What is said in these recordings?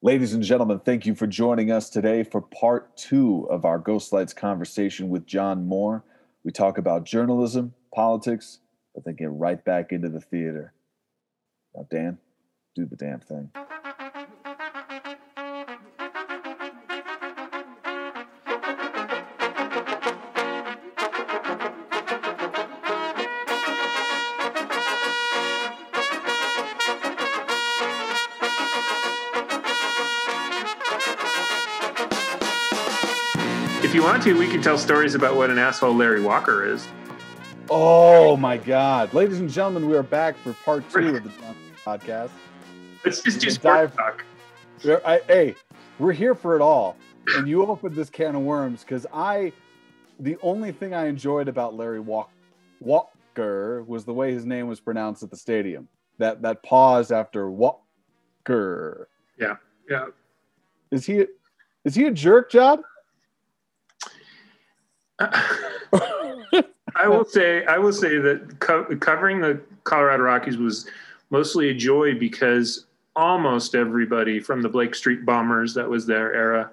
Ladies and gentlemen, thank you for joining us today for part two of our Ghost Lights conversation with John Moore. We talk about journalism, politics, but then get right back into the theater. Now, Dan, do the damn thing. If you want to, we can tell stories about what an asshole Larry Walker is. Oh my God. Ladies and gentlemen, we are back for part two of the podcast. Let's just do dive- talk. I, hey, we're here for it all. And you opened this can of worms because I, the only thing I enjoyed about Larry Walk, Walker was the way his name was pronounced at the stadium. That that pause after Walker. Yeah, yeah. Is he is he a jerk, John? I will say, I will say that co- covering the Colorado Rockies was mostly a joy because almost everybody from the Blake Street Bombers, that was their era,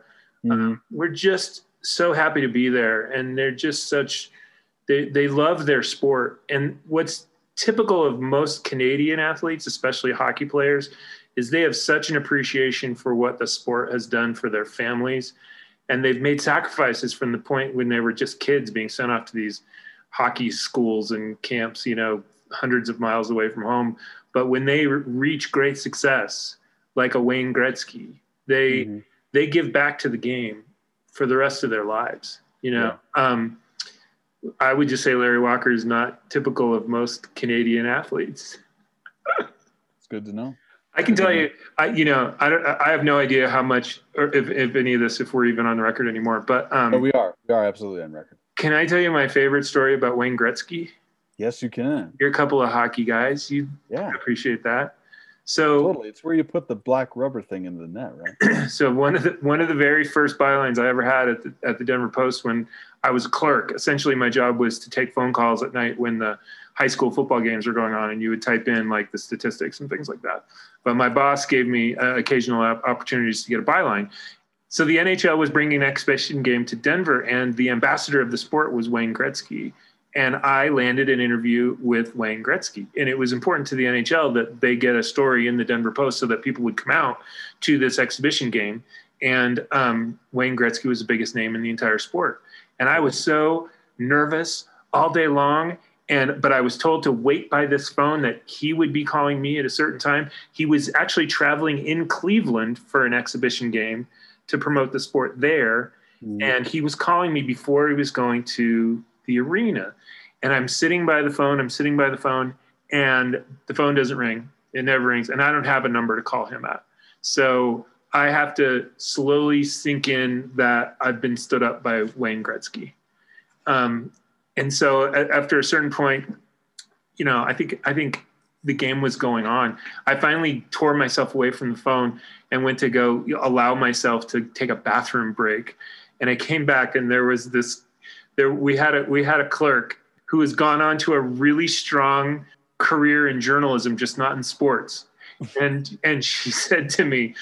um, we're just so happy to be there, and they're just such. They they love their sport, and what's typical of most Canadian athletes, especially hockey players, is they have such an appreciation for what the sport has done for their families, and they've made sacrifices from the point when they were just kids being sent off to these hockey schools and camps, you know, hundreds of miles away from home. But when they re- reach great success, like a Wayne Gretzky, they Mhm. they give back to the game for the rest of their lives. You know, um, I would just say Larry Walker is not typical of most Canadian athletes. It's good to know. I can tell you, I you know, I don't, I have no idea how much or if, if any of this, if we're even on the record anymore. But um, But we are. We are absolutely on record. can I tell you my favorite story about Wayne Gretzky? Yes, you can. You're a couple of hockey guys. You Yeah. appreciate that. So Totally. It's where you put the black rubber thing into the net, right? so one of the one of the very first bylines I ever had at the, at the Denver Post when I was a clerk. Essentially, my job was to take phone calls at night when the high school football games were going on, and you would type in like the statistics and things like that. But my boss gave me uh, occasional op- opportunities to get a byline. So the NHL was bringing an exhibition game to Denver, and the ambassador of the sport was Wayne Gretzky. And I landed an interview with Wayne Gretzky. And it was important to the NHL that they get a story in the Denver Post so that people would come out to this exhibition game. And um, Wayne Gretzky was the biggest name in the entire sport. And I was so nervous all day long. And but I was told to wait by this phone that he would be calling me at a certain time. He was actually traveling in Cleveland for an exhibition game to promote the sport there. And he was calling me before he was going to the arena. And i'm sitting by the phone i'm sitting by the phone and the phone doesn't ring. It never rings and i don't have a number to call him at. So i have to slowly sink in that i've been stood up by wayne gretzky. Um, and so after a certain point you know i think i think the game was going on. I finally tore myself away from the phone and went to go allow myself to take a bathroom break. And I came back and there was this there we had a we had a clerk who has gone on to a really strong career in journalism just not in sports. And and she said to me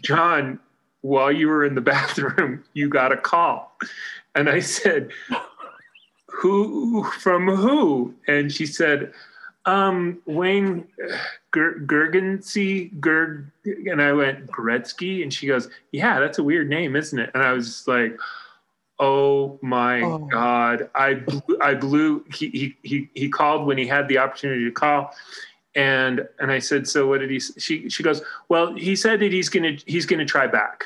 John while you were in the bathroom you got a call. And I said who from who? And she said um Wayne Ger- Gergensey Gerg and I went Gretzky? And she goes yeah that's a weird name isn't it? And I was just like oh my Oh. god. I blew, I blew he, he he he called when he had the opportunity to call. And and I said so what did he she she goes well he said that he's gonna he's gonna try back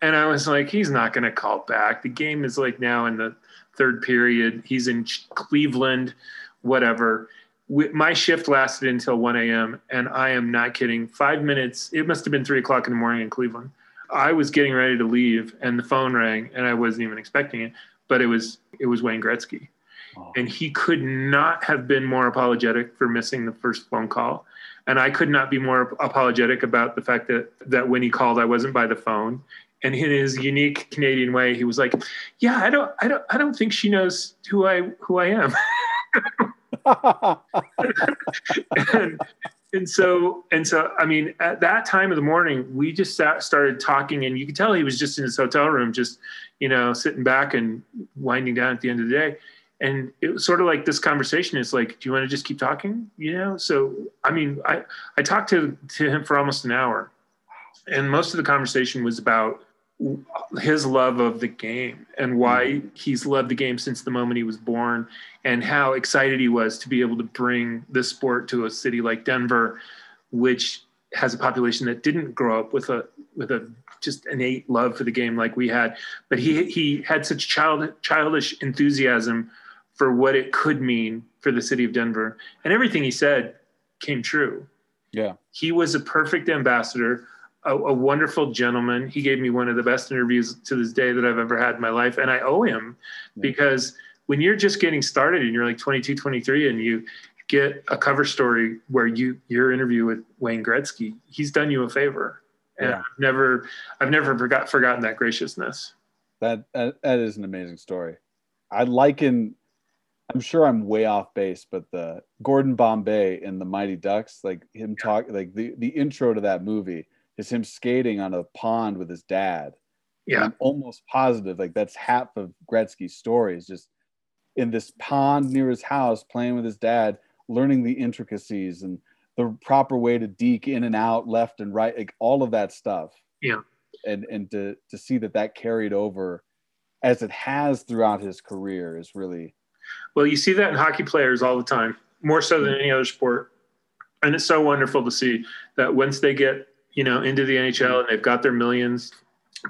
and I was like he's not gonna call back the game is like now in the third period he's in Cleveland whatever we, my shift lasted until 1 a.m. and I am not kidding. Five minutes, it must have been three o'clock in the morning in Cleveland. I was getting ready to leave and the phone rang and I wasn't even expecting it, but it was, it was Wayne Gretzky. Oh. And he could not have been more apologetic for missing the first phone call. And I could not be more apologetic about the fact that, that when he called, I wasn't by the phone. And in his unique Canadian way, he was like, yeah, I don't, I don't, I don't think she knows who I, who I am. and, and so and so i mean at that time of the morning we just sat, started talking and you could tell he was just in his hotel room just you know sitting back and winding down at the end of the day. And it was sort of like this conversation is like do you want to just keep talking? You know? So i mean i i talked to to him for almost an hour. And most of the conversation was about his love of the game and why mm-hmm. he's loved the game since the moment he was born and how excited he was to be able to bring this sport to a city like Denver which has a population that didn't grow up with a with a just innate love for the game like we had. But he he had such child childish enthusiasm for what it could mean for the city of Denver. And everything he said came true. Yeah. He was a perfect ambassador a, a, wonderful gentleman. He gave me one of the best interviews to this day that I've ever had in my life. And I owe him yeah. because when you're just getting started and you're like 22, 23, and you get a cover story where you your interview with Wayne Gretzky, he's done you a favor. And yeah. I've never I've never forgot forgotten that graciousness. That, that that is an amazing story. I liken I'm sure I'm way off base, but the Gordon Bombay in the Mighty Ducks, like him talk like the, the intro to that movie is him skating on a pond with his dad. Yeah. I'm almost positive like that's half of Gretzky's story is just in this pond near his house playing with his dad, learning the intricacies and the proper way to deke in and out, left and right, like all of that stuff. Yeah. And and to to see that that carried over as it has throughout his career is really well you see that in hockey players all the time more so than any other sport and it's so wonderful to see that once they get you know, into the NHL mm-hmm. and they've got their millions,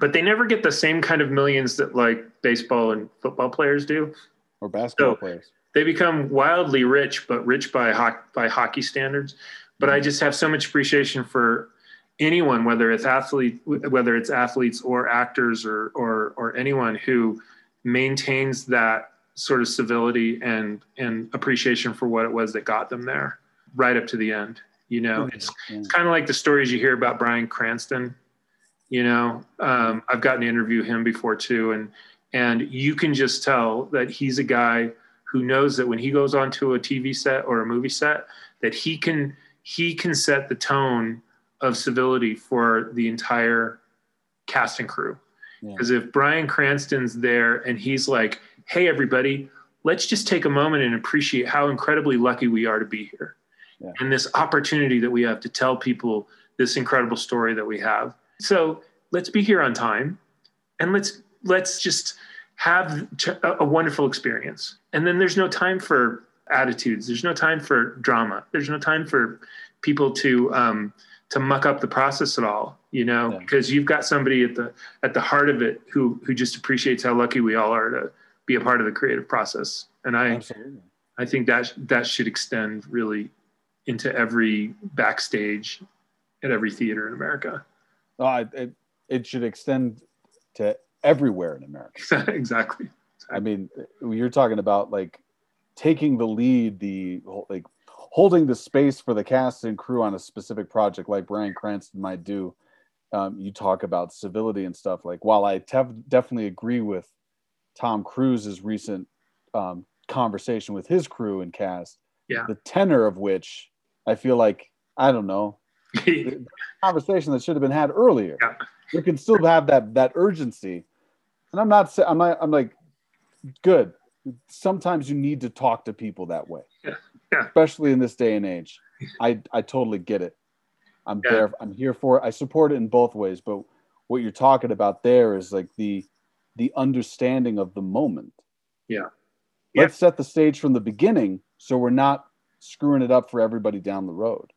but they never get the same kind of millions that like baseball and football players do, or basketball so players. They become wildly rich, but rich by ho- by hockey standards. But I mm-hmm. just have so much appreciation for anyone, whether it's athlete, whether it's athletes or actors or or or anyone who maintains that sort of civility and and appreciation for what it was that got them there, right up to the end. You know, it's, it's kind of like the stories you hear about Bryan Cranston. You know, um, I've gotten to interview him before too, and and you can just tell that he's a guy who knows that when he goes onto a TV set or a movie set, that he can he can set the tone of civility for the entire cast and crew. Because yeah. if Bryan Cranston's there and he's like, "Hey, everybody, let's just take a moment and appreciate how incredibly lucky we are to be here." Yeah. and this opportunity that we have to tell people this incredible story that we have. So let's be here on time and let's let's just have a wonderful experience. And then there's no time for attitudes. There's no time for drama. There's no time for people to um, to muck up the process at all. You know, yeah. because you've got somebody at the at the heart of it who who just appreciates how lucky we all are to be a part of the creative process. And I Absolutely. I think that that should extend really into every backstage at every theater in America. Oh, it, it should extend to everywhere in America. exactly. I mean, you're talking about like taking the lead, the like holding the space for the cast and crew on a specific project, like Bryan Cranston might do. Um, you talk about civility and stuff. Like, while I tef- definitely agree with Tom Cruise's recent um, conversation with his crew and cast, yeah. the tenor of which I feel like I don't know conversation that should have been had earlier. Yeah. You can still have that that urgency, and I'm not. I'm not. I'm like, good. Sometimes you need to talk to people that way, yeah. Yeah. especially in this day and age. I I totally get it. I'm there. I'm here for it. I support it in both ways. But what you're talking about there is like the the understanding of the moment. Yeah. Let's set the stage from the beginning so we're not screwing it up for everybody down the road.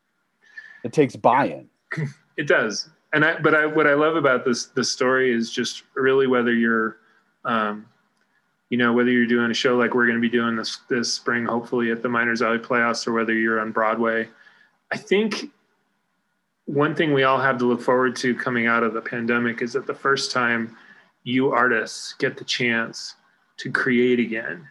It takes buy-in. It does, and I. But I, what I love about this this story is just really whether you're, um, you know, whether you're doing a show like we're going to be doing this this spring, hopefully at the Miners Alley Playhouse, or whether you're on Broadway. I think one thing we all have to look forward to coming out of the pandemic is that the first time you artists get the chance to create again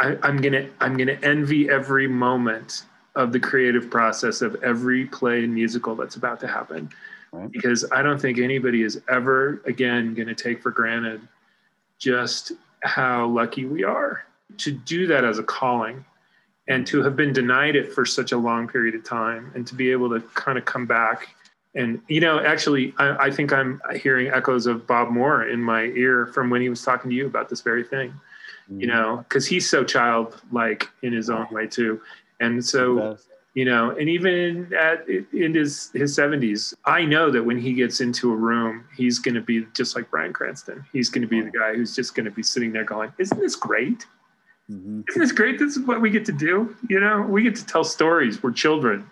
I, I'm gonna I'm gonna envy every moment of the creative process of every play and musical that's about to happen. Right. Because I don't think anybody is ever again going to take for granted just how lucky we are to do that as a calling and to have been denied it for such a long period of time and to be able to kind of come back and you know actually I, I, think i'm hearing echoes of bob moore in my ear from when he was talking to you about this very thing. You know because he's so childlike in his own way too. And so you know and even at in his his 70s i know that when he gets into a room he's going to be just like bryan cranston. He's going to be the guy who's just going to be sitting there going isn't this great? Mm-hmm. isn't this great? This is what we get to do. You know we get to tell stories. We're children.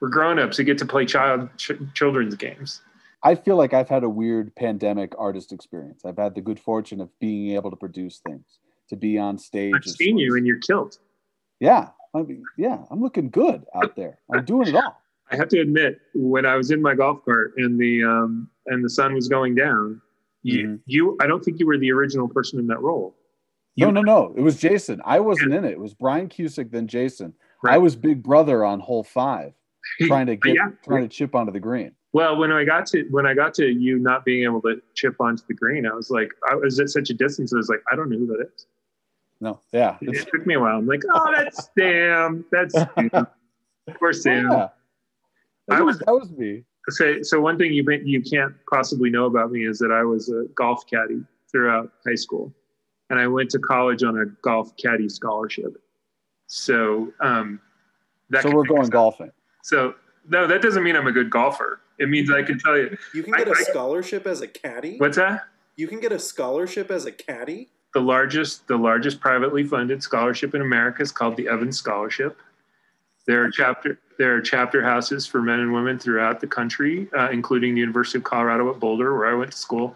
We're grown-ups who get to play child ch- children's games. I feel like i've had a weird pandemic artist experience. I've had the good fortune of being able to produce things to be on stage i've seen you in your kilt yeah I mean, yeah, I'm looking good out there. I'm doing it all. I have to admit, when I was in my golf cart and the um, and the sun was going down, you, mm-hmm. you I don't think you were the original person in that role. You, no, no, no. It was Jason. I wasn't yeah. in it. It was Brian Cusick, then Jason. Right. I was Big Brother on hole five, trying to get yeah. trying to chip onto the green. Well, when I got to when I got to you not being able to chip onto the green, I was like, I was at such a distance. I was like, I don't know who that is. No, yeah. It took me a while. I'm like, oh, that's Sam. That's Poor Sam. Yeah. That, was, that was me. So, so one thing you you can't possibly know about me is that I was a golf caddy throughout high school, and I went to college on a golf caddy scholarship. So, um, that so we're going golfing. So no, that doesn't mean I'm a good golfer. It means I can tell you. You can get I, a scholarship I, as a caddy. What's that? You can get a scholarship as a caddy the largest the largest privately funded scholarship in America is called the Evans Scholarship. There are chapter there are chapter houses for men and women throughout the country, uh, including the University of Colorado at Boulder, where I went to school.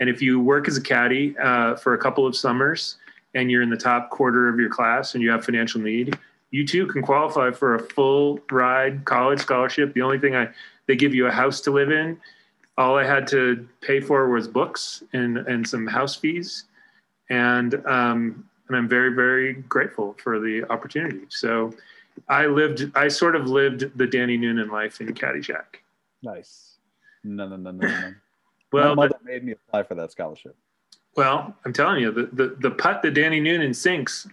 And if you work as a caddy uh, for a couple of summers and you're in the top quarter of your class and you have financial need, you too can qualify for a full ride college scholarship. The only thing I they give you a house to live in. All I had to pay for was books and and some house fees and um, and I'm very very grateful for the opportunity. So I lived, I sort of lived the Danny Noonan life in Caddyshack. Nice. No, no, no, no, no. well, my mother the, made me apply for that scholarship. Well, I'm telling you, the the, the putt that Danny Noonan sinks.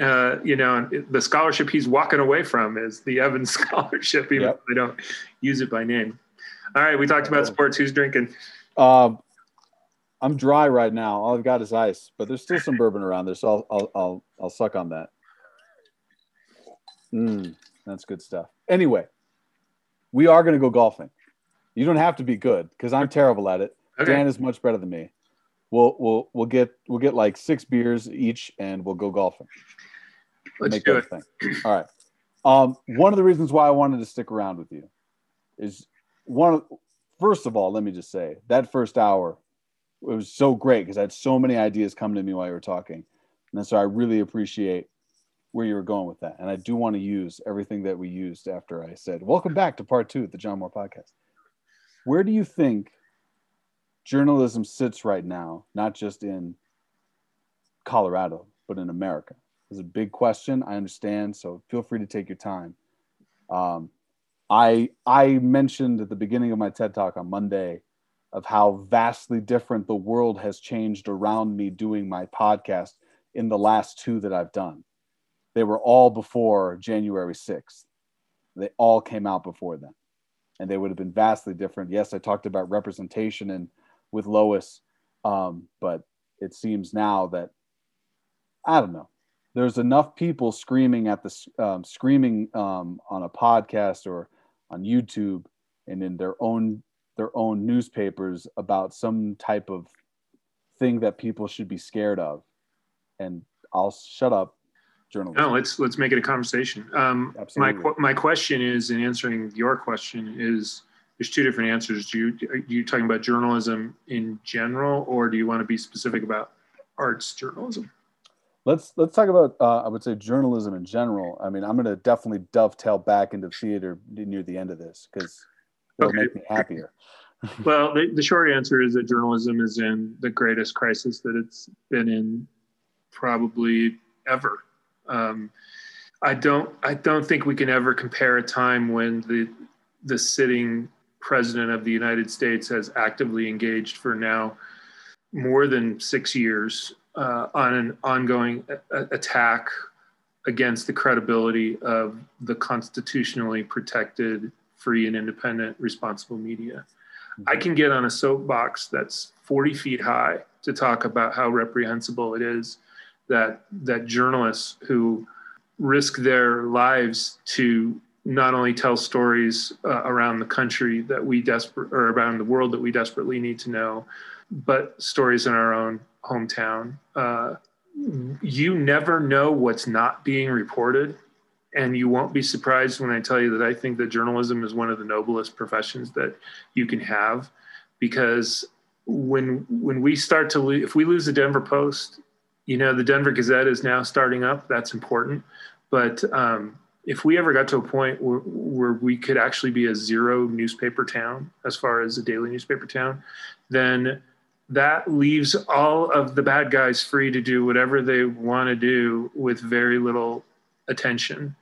Uh, you know, the scholarship he's walking away from is the Evans scholarship, even yep. if they don't use it by name. All right, we talked about sports. Who's drinking? Um, I'm dry right now. All I've got is ice, but there's still some bourbon around there, so I'll I'll I'll, I'll suck on that. Mmm, that's good stuff. Anyway, we are going to go golfing. You don't have to be good because I'm terrible at it. Okay. Dan is much better than me. We'll we'll we'll get we'll get like six beers each, and we'll go golfing. Let's Make do it. Thing. All right. Um, one of the reasons why I wanted to stick around with you is one. Of, first of all, let me just say that first hour it was so great because I had so many ideas come to me while you were talking. And so I really appreciate where you were going with that. And I do want to use everything that we used after I said, Welcome back to part two of the John Moore podcast. Where do you think journalism sits right now, not just in Colorado, but in America? It's a big question. I understand. So feel free to take your time. Um, I I mentioned at the beginning of my TED talk on Monday of how vastly different the world has changed around me doing my podcast in the last two that I've done. They were all before January 6th. They all came out before then. And they would have been vastly different. Yes, I talked about representation and with Lois, um, but it seems now that I don't know. There's enough people screaming at the um, screaming um, on a podcast or on YouTube and in their own their own newspapers about some type of thing that people should be scared of. And i'll shut up journalism no let's let's make it a conversation. Um, my my question is in answering your question is there's two different answers. Do you are you talking about journalism in general or do you want to be specific about arts journalism? Let's let's talk about uh, i would say journalism in general. I mean i'm going to definitely dovetail back into theater near the end of this because it'll okay. make me happier well, the, the short answer is that journalism is in the greatest crisis that it's been in probably ever. Um, I don't I don't think we can ever compare a time when the the sitting president of the United States has actively engaged for now more than six years uh, on an ongoing a- attack against the credibility of the constitutionally protected, free and independent, responsible media. Mm-hmm. I can get on a soapbox that's 40 feet high to talk about how reprehensible it is that that journalists who risk their lives to not only tell stories uh, around the country that we desperate or around the world that we desperately need to know, but stories in our own hometown. Uh, you never know what's not being reported. And you won't be surprised when I tell you that I think that journalism is one of the noblest professions that you can have because when when we start to lose, if we lose the Denver Post, you know the Denver Gazette is now starting up. That's important, but um, if we ever got to a point where, where we could actually be a zero newspaper town as far as a daily newspaper town, then that leaves all of the bad guys free to do whatever they want to do with very little attention.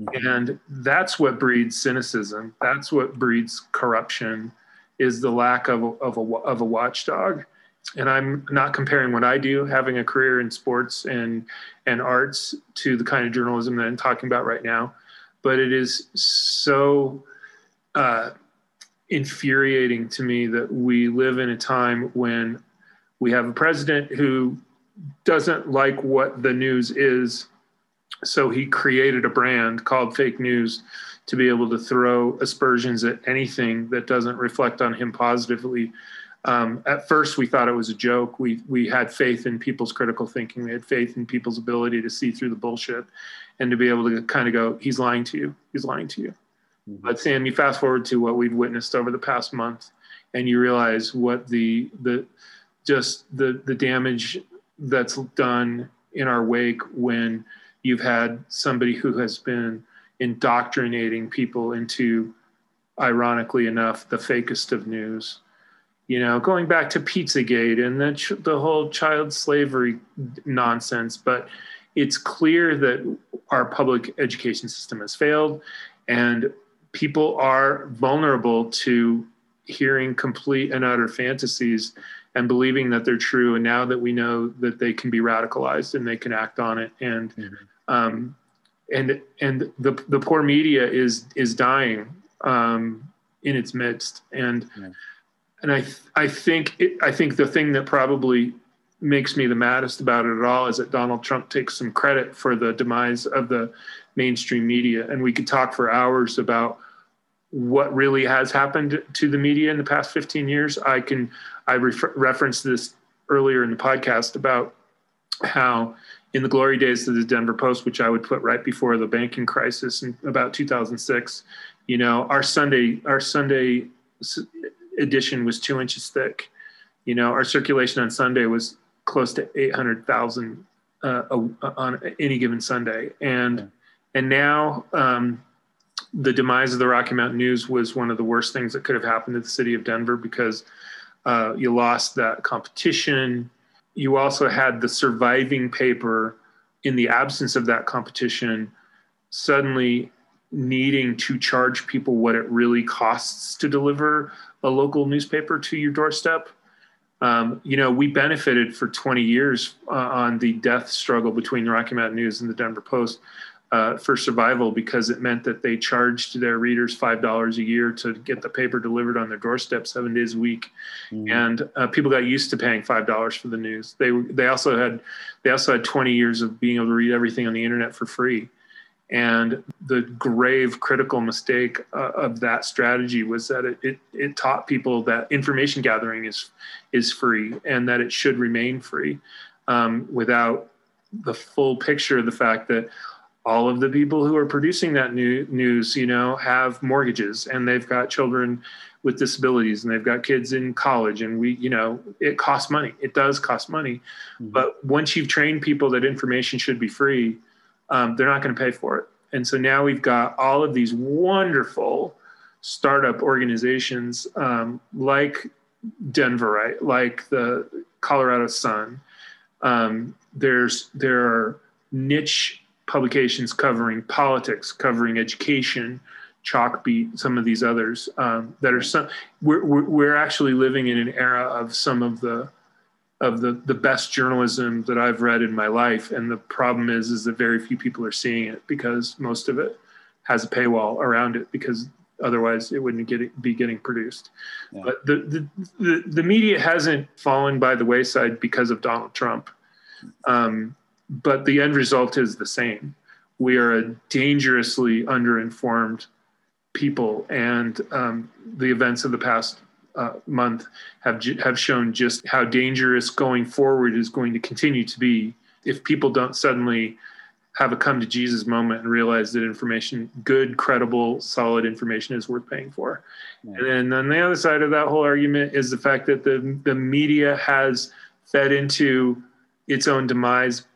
Mm-hmm. And that's what breeds cynicism. That's what breeds corruption is the lack of of a, of a watchdog. And I'm not comparing what I do, having a career in sports and, and arts, to the kind of journalism that I'm talking about right now. But it is so uh, infuriating to me that we live in a time when we have a president who doesn't like what the news is. So he created a brand called fake news to be able to throw aspersions at anything that doesn't reflect on him positively. Um, at first, we thought it was a joke. We we had faith in people's critical thinking. We had faith in people's ability to see through the bullshit, and to be able to kind of go, "He's lying to you. He's lying to you." Mm-hmm. But Sam, you fast forward to what we've witnessed over the past month, and you realize what the the just the the damage that's done in our wake when you've had somebody who has been indoctrinating people into ironically enough the fakest of news. You know going back to pizzagate and the, the whole child slavery nonsense but it's clear that our public education system has failed and people are vulnerable to hearing complete and utter fantasies and believing that they're true. And now that we know that they can be radicalized and they can act on it, and mm-hmm. um, and and the the poor media is is dying um, in its midst, and yeah. and I I think it, I think the thing that probably makes me the maddest about it at all is that Donald Trump takes some credit for the demise of the mainstream media. And we could talk for hours about what really has happened to the media in the past 15 years. I can, I refer, referenced this earlier in the podcast about how in the glory days of the Denver Post, which I would put right before the banking crisis in about 2006, you know, our Sunday, our Sunday edition was two inches thick. You know, our circulation on Sunday was close to 800,000 uh, on any given Sunday. And and now um, the demise of the Rocky Mountain News was one of the worst things that could have happened to the city of Denver because uh, you lost that competition. You also had the surviving paper in the absence of that competition suddenly needing to charge people what it really costs to deliver a local newspaper to your doorstep um, you know, we benefited for 20 years uh, on the death struggle between the Rocky Mountain News and the Denver Post uh, for survival because it meant that they charged their readers five dollars a year to get the paper delivered on their doorstep seven days a week, mm. and uh, people got used to paying five dollars for the news. They they also had they also had 20 years of being able to read everything on the internet for free. And the grave critical mistake uh, of that strategy was that it, it, it, taught people that information gathering is, is free and that it should remain free um, without the full picture of the fact that all of the people who are producing that new, news, you know, have mortgages and they've got children with disabilities and they've got kids in college and we, you know, it costs money. It does cost money. Mm-hmm. But once you've trained people that information should be free, um, they're not going to pay for it. And so now we've got all of these wonderful startup organizations um, like Denverite, like the Colorado Sun. Um, there's there are niche publications covering politics, covering education, Chalkbeat, some of these others um, that are some. We're, we're, we're actually living in an era of some of the of the the best journalism that I've read in my life. And the problem is is that very few people are seeing it because most of it has a paywall around it because otherwise it wouldn't get be getting produced. Yeah. But the, the, the the media hasn't fallen by the wayside because of Donald Trump. Um, but the end result is the same. We are a dangerously underinformed people, and um, the events of the past uh, month have have shown just how dangerous going forward is going to continue to be if people don't suddenly have a come to Jesus moment and realize that information, good, credible, solid information is worth paying for. Yeah. And then on the other side of that whole argument is the fact that the, the media has fed into its own demise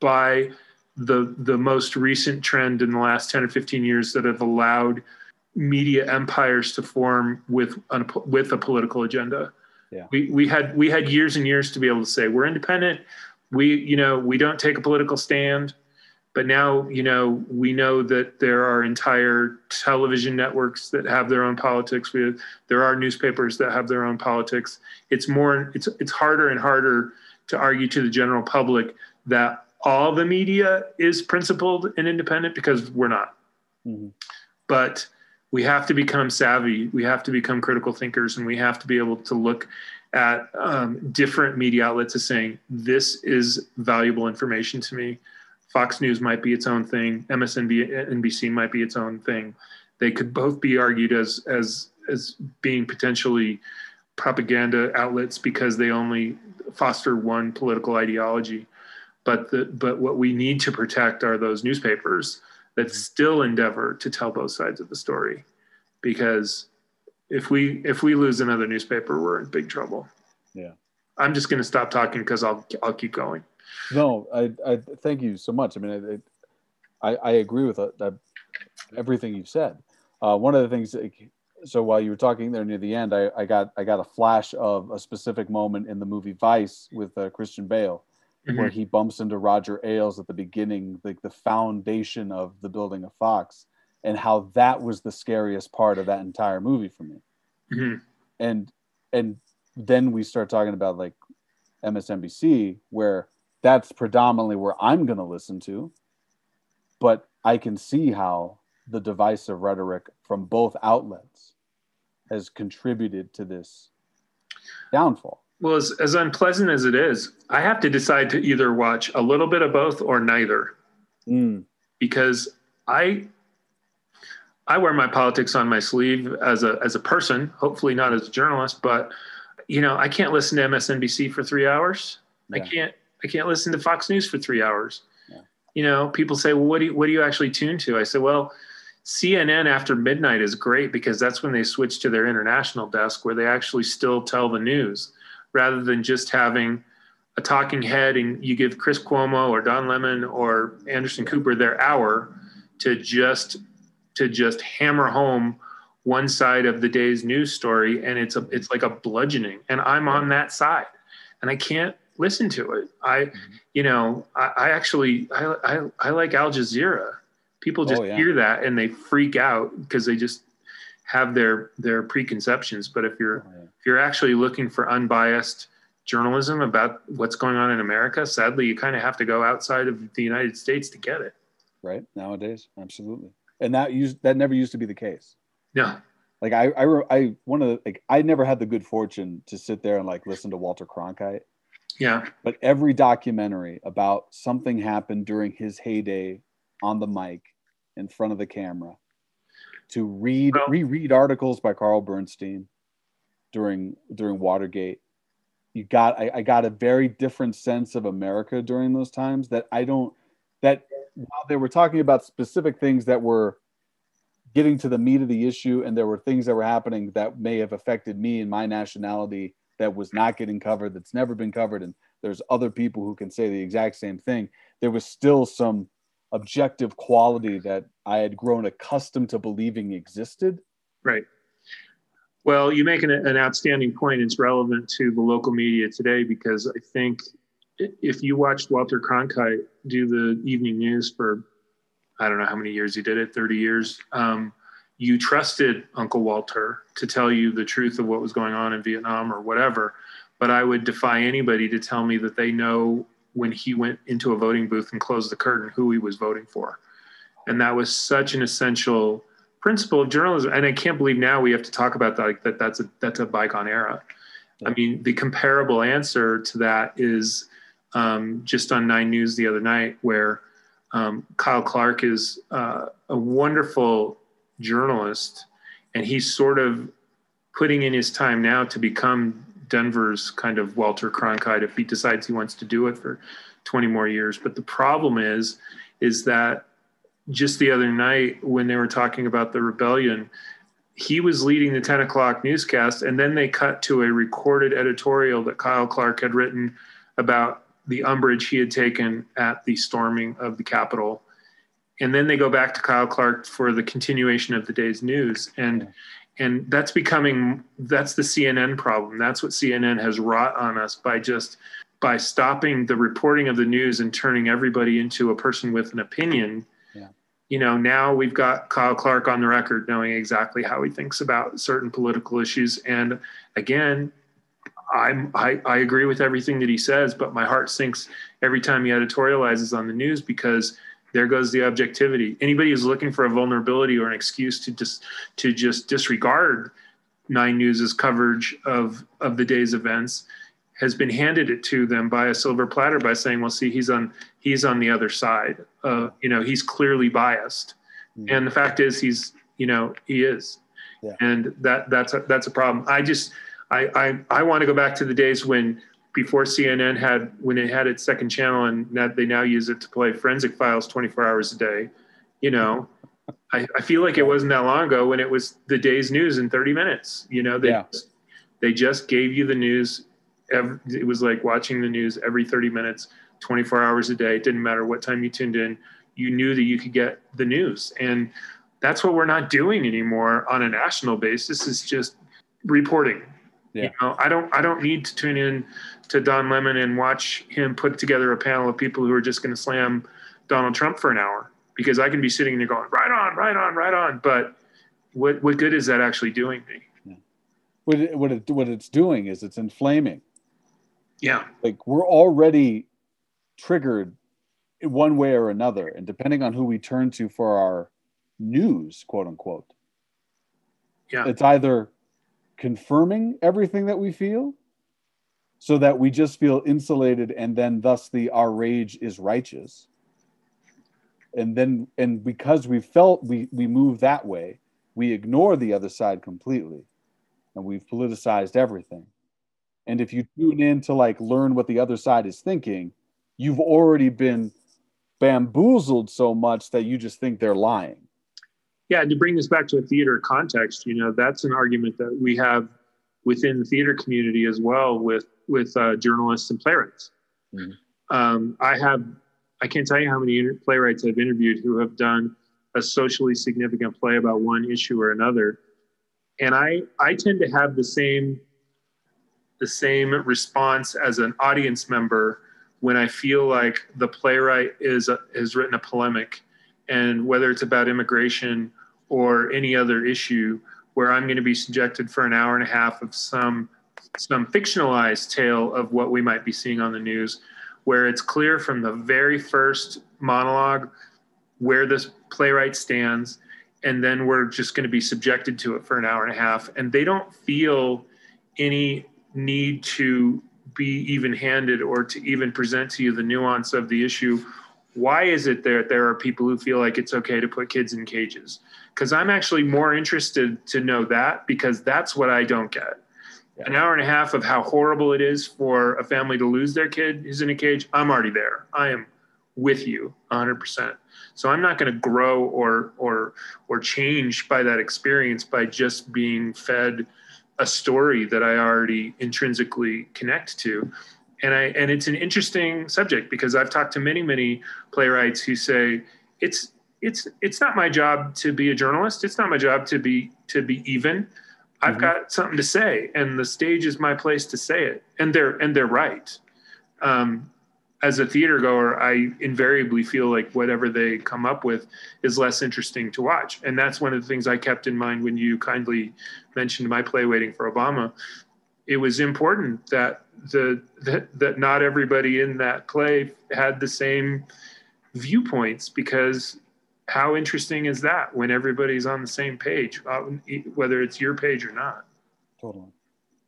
by the, the most recent trend in the last 10 or 15 years that have allowed media empires to form with with a political agenda. Yeah. We we had we had years and years to be able to say we're independent. We you know we don't take a political stand, but now you know we know that there are entire television networks that have their own politics. We have, there are newspapers that have their own politics. It's more it's it's harder and harder to argue to the general public that all the media is principled and independent because we're not. Mm-hmm. But we have to become savvy. We have to become critical thinkers and we have to be able to look at um, different media outlets as saying this is valuable information to me. Fox news might be its own thing. Msnbc might be its own thing. They could both be argued as as as being potentially propaganda outlets because they only foster one political ideology but the but what we need to protect are those newspapers that still endeavor to tell both sides of the story. Because if we if we lose another newspaper we're in big trouble. Yeah. I'm just going to stop talking because i'll i'll keep going. No i i thank you so much. I mean i i, I agree with uh, everything you've said. Uh, one of the things so while you were talking there near the end I, I got i got a flash of a specific moment in the movie vice with uh, christian bale mm-hmm. where he bumps into Roger Ailes at the beginning, like the foundation of the building of Fox, and how that was the scariest part of that entire movie for me. Mm-hmm. And and then we start talking about like MSNBC, where that's predominantly where I'm going to listen to, but I can see how the divisive rhetoric from both outlets has contributed to this downfall well, as, as unpleasant as it is, I have to decide to either watch a little bit of both or neither. Mm. Because I I wear my politics on my sleeve as a as a person, hopefully not as a journalist, but you know, I can't listen to MSNBC for 3 hours. Yeah. I can't I can't listen to Fox News for 3 hours. Yeah. You know, people say, "Well, what do you, what do you actually tune to?" I said, "Well, CNN after midnight is great because that's when they switch to their international desk where they actually still tell the news rather than just having a talking head and you give Chris Cuomo or Don Lemon or Anderson Cooper their hour to just to just hammer home one side of the day's news story and it's a it's like a bludgeoning and I'm on that side and I can't listen to it. I mm-hmm. you know I, I actually I, I, I like Al Jazeera. People just oh, yeah. hear that and they freak out because they just have their their preconceptions. But if you're oh, yeah. If you're actually looking for unbiased journalism about what's going on in America, sadly, you kind of have to go outside of the United States to get it. Right nowadays, absolutely, and that used that never used to be the case. Yeah, like I I I one of the like I never had the good fortune to sit there and like listen to Walter Cronkite. Yeah, but every documentary about something happened during his heyday on the mic in front of the camera to read well, reread articles by Carl Bernstein during during Watergate. You got I, I got a very different sense of America during those times that I don't that while they were talking about specific things that were getting to the meat of the issue and there were things that were happening that may have affected me and my nationality that was not getting covered that's never been covered and there's other people who can say the exact same thing there was still some objective quality that I had grown accustomed to believing existed. Right. Well, you make an, an outstanding point. It's relevant to the local media today because I think if you watched Walter Cronkite do the evening news for, I don't know how many years he did it, 30 years, um, you trusted Uncle Walter to tell you the truth of what was going on in Vietnam or whatever. but I would defy anybody to tell me that they know when he went into a voting booth and closed the curtain who he was voting for. And that was such an essential principle of journalism. And I can't believe now we have to talk about that, like that that's a that's a bygone era. I mean, the comparable answer to that is um, just on Nine News the other night, where um, Kyle Clark is uh, a wonderful journalist, and he's sort of putting in his time now to become Denver's kind of Walter Cronkite if he decides he wants to do it for 20 more years. But the problem is, is that just the other night when they were talking about the rebellion, he was leading the 10 o'clock newscast, and then they cut to a recorded editorial that Kyle Clark had written about the umbrage he had taken at the storming of the Capitol. And then they go back to Kyle Clark for the continuation of the day's news. And and that's becoming that's the CNN problem. That's what CNN has wrought on us by just by stopping the reporting of the news and turning everybody into a person with an opinion. You know, now we've got Kyle Clark on the record knowing exactly how he thinks about certain political issues. And again, I'm I, I agree with everything that he says, but my heart sinks every time he editorializes on the news because there goes the objectivity. Anybody who's looking for a vulnerability or an excuse to just to just disregard Nine News's coverage of of the day's events has been handed it to them by a silver platter by saying, "Well, see, he's on he's on the other side. Uh, you know, he's clearly biased." Mm. And the fact is, he's you know he is, Yeah. and that that's a, that's a problem. I just I I, I want to go back to the days when before CNN had when it had its second channel and that they now use it to play forensic files 24 hours a day. You know, I, I feel like it wasn't that long ago when it was the day's news in 30 minutes. You know, they Yeah. they just gave you the news. Every, it was like watching the news every 30 minutes, 24 hours a day. It didn't matter what time you tuned in. You knew that you could get the news, and that's what we're not doing anymore on a national basis. Is just reporting. Yeah. You know, I don't I don't need to tune in to Don Lemon and watch him put together a panel of people who are just going to slam Donald Trump for an hour because I can be sitting there going right on, right on, right on. But what what good is that actually doing me? What it, what it what it's doing is it's inflaming. Yeah, Like we're already triggered in one way or another, and depending on who we turn to for our news, quote unquote, yeah, it's either confirming everything that we feel so that we just feel insulated and then thus the our rage is righteous. And then and because we felt we we move that way we ignore the other side completely and we've politicized everything and if you tune in to like learn what the other side is thinking you've already been bamboozled so much that you just think they're lying yeah. And to bring this back to a theater context, you know, that's an argument that we have within the theater community as well with with uh, journalists and playwrights. Mhm. Um, I have I can't tell you how many playwrights I've interviewed who have done a socially significant play about one issue or another, and I I tend to have the same the same response as an audience member when I feel like the playwright is has written a polemic, and whether it's about immigration or any other issue, where I'm going to be subjected for an hour and a half of some some fictionalized tale of what we might be seeing on the news, where it's clear from the very first monologue where this playwright stands, and then we're just going to be subjected to it for an hour and a half, and they don't feel any need to be even handed or to even present to you the nuance of the issue. Why is it that there are people who feel like it's okay to put kids in cages? Because i'm actually more interested to know that because that's what i don't get. Yeah. an hour and a half of how horrible it is for a family to lose their kid who's in a cage i'm already there. I am with you 100% so i'm not going to grow or or or change by that experience by just being fed a story that i already intrinsically connect to and I and it's an interesting subject because I've talked to many many playwrights who say it's it's it's not my job to be a journalist. It's not my job to be to be even. I've Mhm. got something to say, and the stage is my place to say it. And they're and they're right. Um, as a theater goer, I invariably feel like whatever they come up with is less interesting to watch. And that's one of the things I kept in mind when you kindly mentioned my play waiting for Obama it was important that the that, that not everybody in that play had the same viewpoints because how interesting is that when everybody's on the same page, uh, whether it's your page or not? Totally.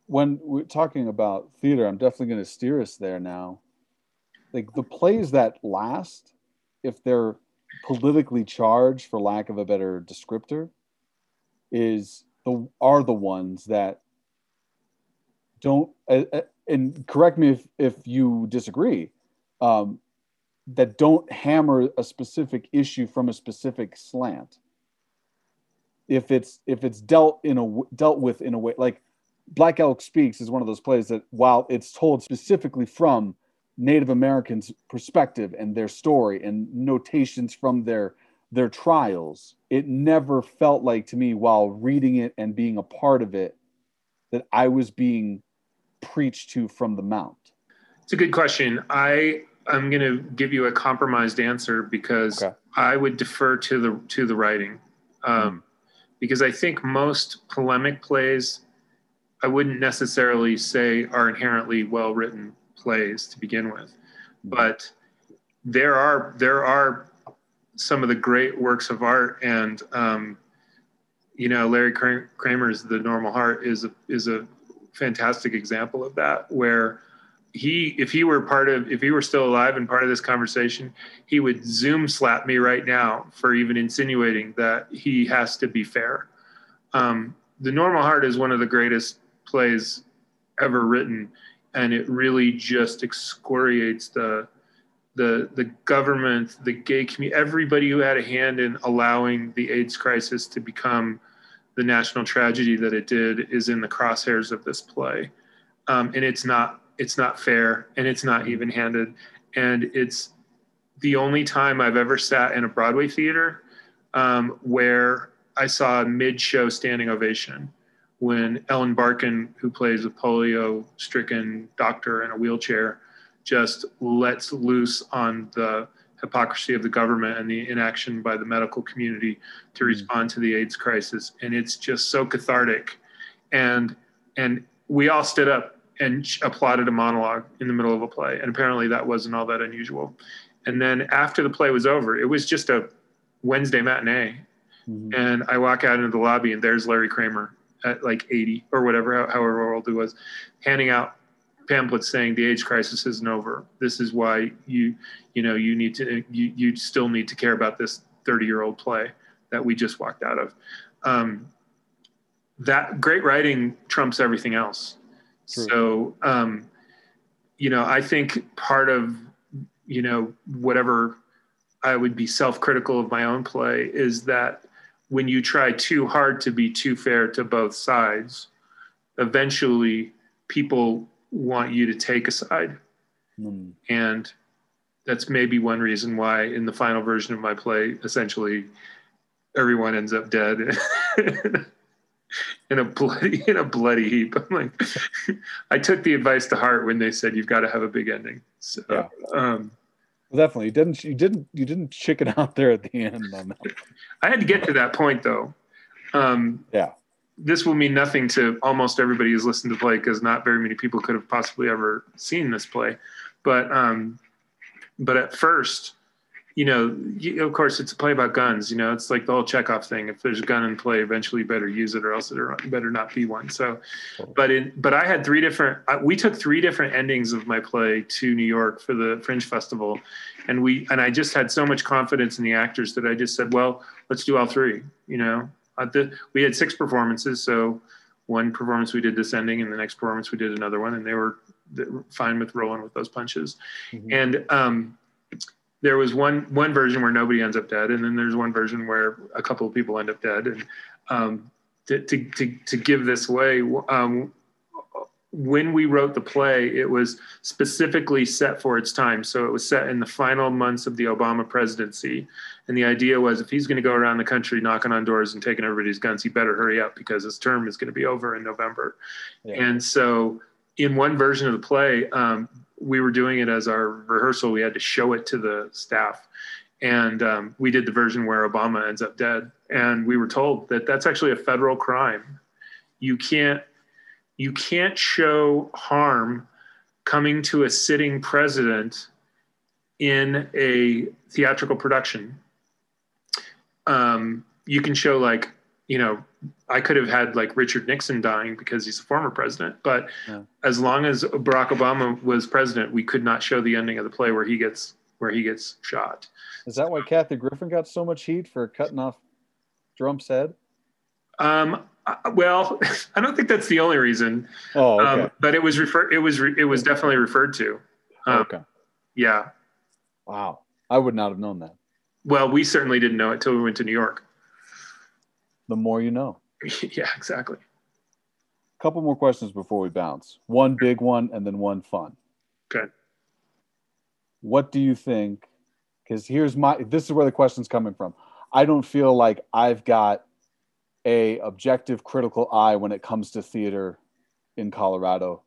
When we're talking about theater, I'm definitely going to steer us there now. Like the plays that last, if they're politically charged, for lack of a better descriptor, is the are the ones that don't. Uh, and correct me if if you disagree. Um, that don't hammer a specific issue from a specific slant if it's if it's dealt in a dealt with in a way like black elk speaks is one of those plays that while it's told specifically from native americans perspective and their story and notations from their their trials. It never felt like to me while reading it and being a part of it that i was being preached to from the mount. It's a good question. I I'm going to give you a compromised answer because okay. I would defer to the to the writing, um, mm because I think most polemic plays, I wouldn't necessarily say are inherently well written plays to begin with, but there are there are some of the great works of art, and um, you know Larry Kramer's The Normal Heart is a is a fantastic example of that where he if he were part of if he were still alive and part of this conversation he would zoom slap me right now for even insinuating that he has to be fair. Um, the normal heart is one of the greatest plays ever written and it really just excoriates the the the government the gay community everybody who had a hand in allowing the aids crisis to become the national tragedy that it did is in the crosshairs of this play um, and it's not it's not fair and it's not even handed. And it's the only time I've ever sat in a Broadway theater um, where I saw a mid show standing ovation when Ellen Barkin, who plays a polio stricken doctor in a wheelchair, just lets loose on the hypocrisy of the government and the inaction by the medical community to mm. respond to the AIDS crisis. And it's just so cathartic. And and we all stood up and applauded a monologue in the middle of a play. And apparently that wasn't all that unusual. And then after the play was over, it was just a Wednesday matinee. Mm-hmm. And I walk out into the lobby and there's Larry Kramer at like 80 or whatever, however old he was, handing out pamphlets saying the AIDS crisis isn't over. This is why you, you know, you need to, you, you still need to care about this 30 year old play that we just walked out of. Um, that great writing trumps everything else. True. So, um, you know, I think part of, you know, whatever I would be self critical of my own play is that when you try too hard to be too fair to both sides, eventually people want you to take a side. Mm. And that's maybe one reason why in the final version of my play, essentially everyone ends up dead. in a bloody in a bloody heap. I'm like, I took the advice to heart when they said you've got to have a big ending. So, yeah. um, well, definitely, you didn't you didn't you didn't chicken out there at the end on that. I had to get to that point though. Um, yeah. This will mean nothing to almost everybody who's listened to play because not very many people could have possibly ever seen this play. But um, but at first, you know, you, of course, it's a play about guns. You know, it's like the whole Chekhov thing. If there's a gun in play, eventually you better use it, or else there better not be one. So, but in but I had three different. We took three different endings of my play to New York for the Fringe Festival, and we and I just had so much confidence in the actors that I just said, well, let's do all three. You know, the, we had six performances, so one performance we did this ending, and the next performance we did another one, and they were fine with rolling with those punches, mm-hmm. and um there was one one version where nobody ends up dead, and then there's one version where a couple of people end up dead. And um, to, to, to, to give this way, um, when we wrote the play, it was specifically set for its time. So it was set in the final months of the Obama presidency. And the idea was if he's going to go around the country knocking on doors and taking everybody's guns, he better hurry up because his term is going to be over in November. Yeah. And so, in one version of the play, um, we were doing it as our rehearsal. We had to show it to the staff. And um, we did the version where Obama ends up dead. And we were told that that's actually a federal crime. You can't, you can't show harm coming to a sitting president in a theatrical production. Um, you can show like you know I could have had like Richard Nixon dying because he's a former president, but Yeah. as long as Barack Obama was president, we could not show the ending of the play where he gets where he gets shot. Is that why Kathy Griffin got so much heat for cutting off Trump's head? Um, well, I don't think that's the only reason, Oh, okay. um, but it was referred. it was re- it was definitely referred to. Um, okay. Yeah. Wow. I would not have known that. Well, we certainly didn't know it till we went to New York. The more you know. yeah, exactly. A couple more questions before we bounce. One big one and then one fun. Okay. What do you think? Because here's my this is where the question's coming from. I don't feel like I've got a objective critical eye when it comes to theater in Colorado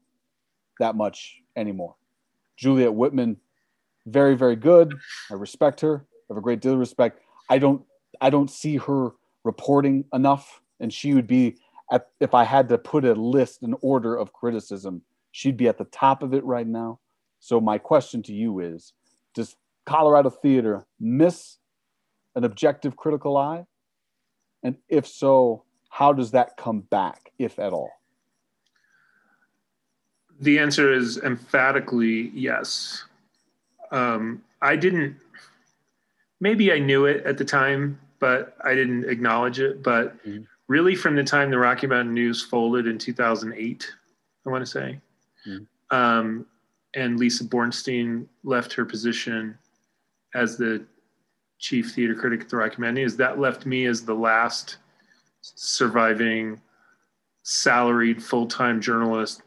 that much anymore. Juliet Wittman, very, very good. I respect her. I have a great deal of respect. I don't I don't see her reporting enough. And she would be at, if I had to put a list, an order of criticism, she'd be at the top of it right now. So my question to you is, does Colorado theater miss an objective critical eye? And if so, how does that come back, if at all? The answer is emphatically yes. Um, I didn't. Maybe I knew it at the time, but I didn't acknowledge it. But Mhm. really, from the time the Rocky Mountain News folded in 2008, I want to say, Mhm. um, and Lisa Bornstein left her position as the chief theater critic at the Rocky Mountain News, that left me as the last surviving salaried full-time journalist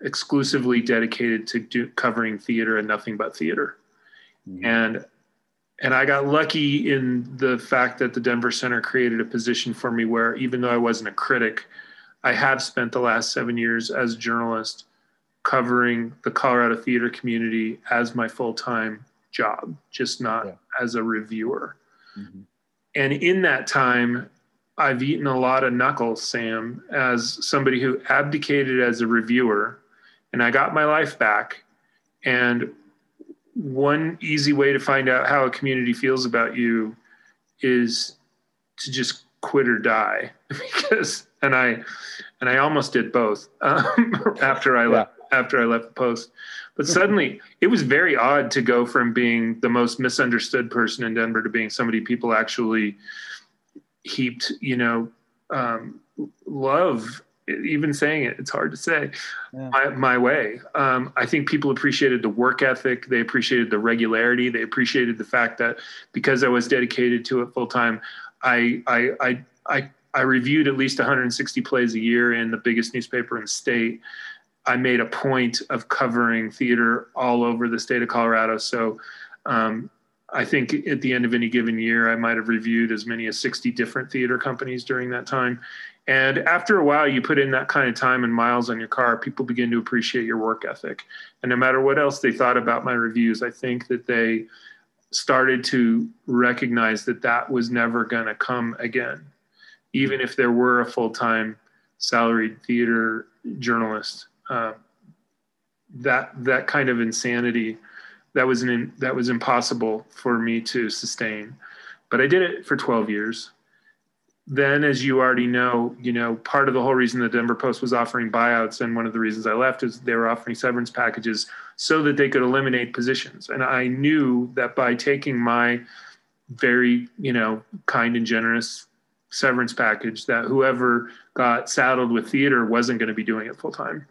exclusively dedicated to do, covering theater and nothing but theater Mhm. and and I got lucky in the fact that the Denver Center created a position for me where even though I wasn't a critic, I have spent the last seven years as a journalist covering the Colorado theater community as my full time job, just not Yeah. as a reviewer. Mhm. And in that time, I've eaten a lot of knuckles, Sam, as somebody who abdicated as a reviewer, and I got my life back. And one easy way to find out how a community feels about you is to just quit or die. Because and i and i almost did both um, after i left after i left the post. But suddenly it was very odd to go from being the most misunderstood person in denver to being somebody people actually heaped you know um, love even saying it it's hard to say. Yeah. my, my way. Um, i think people appreciated the work ethic. They appreciated the regularity. They appreciated the fact that because i was dedicated to it full time I, I i i i reviewed at least 160 plays a year in the biggest newspaper in the state. I made a point of covering theater all over the state of colorado. So um, I think at the end of any given year, I might have reviewed as many as 60 different theater companies during that time. And after a while, you put in that kind of time and miles on your car, people begin to appreciate your work ethic. And no matter what else they thought about my reviews, I think that they started to recognize that that was never going to come again, even if there were a full time salaried theater journalist. Uh, that that kind of insanity that was an that was impossible for me to sustain but i did it for 12 years then as you already know you know part of the whole reason the denver post was offering buyouts and one of the reasons i left is they were offering severance packages so that they could eliminate positions. And i knew that by taking my very you know kind and generous severance package that whoever got saddled with theater wasn't going to be doing it full time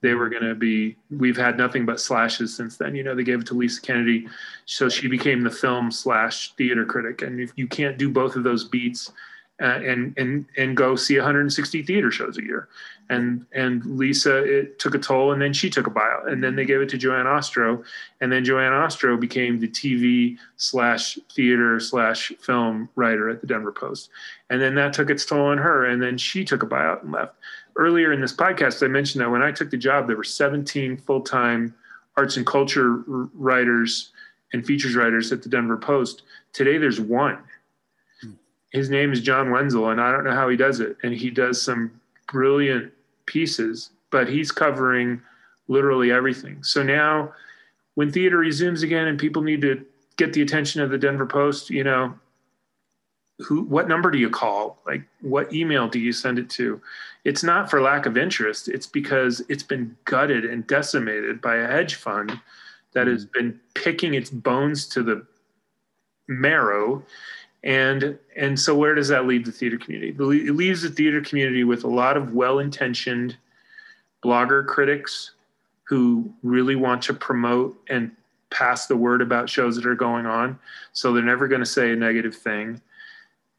they were going to be we've had nothing but slashes since then. You know they gave it to lisa kennedy so she became the film slash theater critic. And if you can't do both of those beats uh, and and and go see 160 theater shows a year and and lisa it took a toll and then she took a buyout and then they gave it to joanne ostrow and then joanne ostrow became the tv slash theater slash film writer at the denver post and then that took its toll on her and then she took a buyout and left earlier in this podcast, I mentioned that when I took the job, there were 17 full time arts and culture writers and features writers at the Denver Post. Today, there's one. His name is John Wenzel, and I don't know how he does it. And he does some brilliant pieces, but he's covering literally everything. So now when theater resumes again and people need to get the attention of the Denver Post, you know, who what number do you call? Like what email do you send it to? It's not for lack of interest. It's because it's been gutted and decimated by a hedge fund that has mm. been picking its bones to the marrow and and so where does that leave the theater community it leaves the theater community with a lot of well-intentioned blogger critics who really want to promote and pass the word about shows that are going on so they're never going to say a negative thing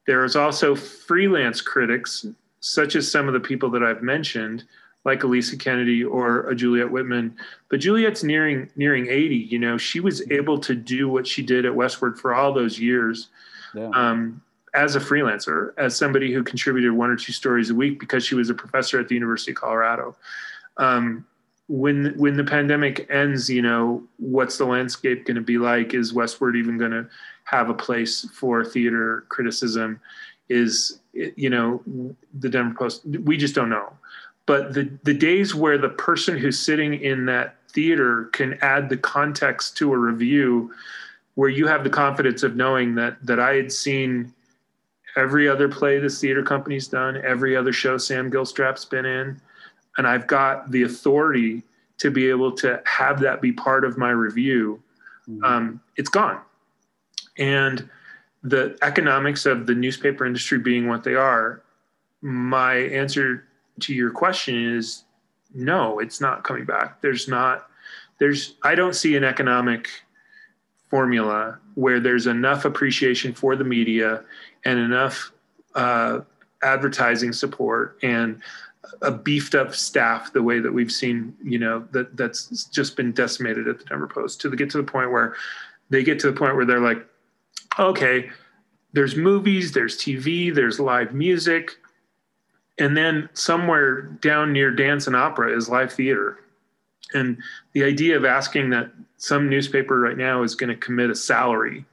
there's also freelance critics such as some of the people that i've mentioned like Elisa Kennedy or a Juliet Wittman. But Juliet's nearing nearing 80. You know, she was able to do what she did at Westword for all those years yeah. um, as a freelancer, as somebody who contributed one or two stories a week because she was a professor at the University of Colorado. Um, when when the pandemic ends, you know, what's the landscape going to be like? Is Westword even going to have a place for theater criticism? Is you know the Denver Post? We just don't know but the the days where the person who's sitting in that theater can add the context to a review where you have the confidence of knowing that that I had seen every other play this theater company's done, every other show Sam Gilstrap's been in, and I've got the authority to be able to have that be part of my review. Mm-hmm. Um, it's gone, and the economics of the newspaper industry being what they are, my answer to your question is no, it's not coming back. There's not, there's, I don't see an economic formula where there's enough appreciation for the media and enough uh, advertising support and a beefed up staff the way that we've seen, you know, that that's just been decimated at the Denver Post to get to the point where they get to the point where they're like, okay, there's movies, there's TV, there's live music, and then somewhere down near dance and opera is live theater and the idea of asking that some newspaper right now is going to commit a salary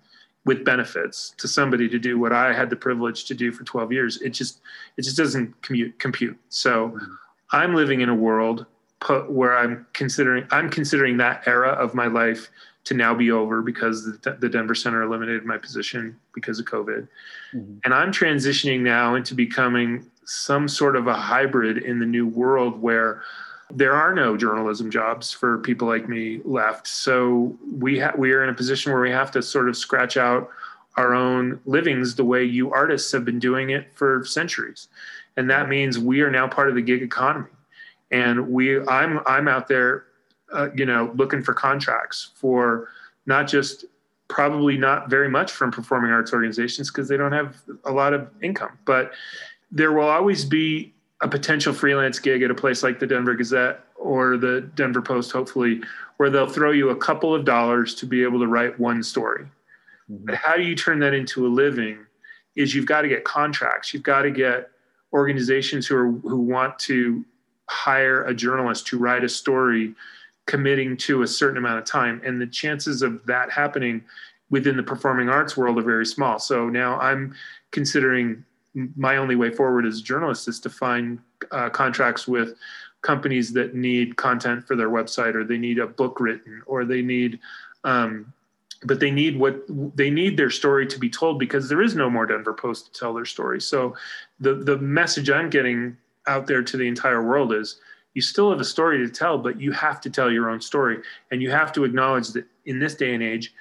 with benefits to somebody to do what I had the privilege to do for 12 years, it just it just doesn't commute, compute. So mm-hmm. I'm living in a world put, where I'm considering I'm considering that era of my life to now be over because the, the Denver Center eliminated my position because of COVID, mm-hmm. and I'm transitioning now into becoming some sort of a hybrid in the new world where there are no journalism jobs for people like me left. So we ha- we are in a position where we have to sort of scratch out our own livings the way you artists have been doing it for centuries. And that means we are now part of the gig economy. And we I'm I'm out there uh, you know looking for contracts for not just probably not very much from performing arts organizations because they don't have a lot of income, but there will always be a potential freelance gig at a place like the Denver Gazette or the Denver Post, hopefully, where they'll throw you a couple of dollars to be able to write one story. Mm-hmm. But how do you turn that into a living? Is you've got to get contracts. You've got to get organizations who are who want to hire a journalist to write a story committing to a certain amount of time and the chances of that happening within the performing arts world are very small so now i'm considering my only way forward as a journalist is to find uh, contracts with companies that need content for their website or they need a book written or they need um, but they need what they need their story to be told because there is no more denver post to tell their story. So the the message i'm getting out there to the entire world is you still have a story to tell but you have to tell your own story. And you have to acknowledge that in this day and age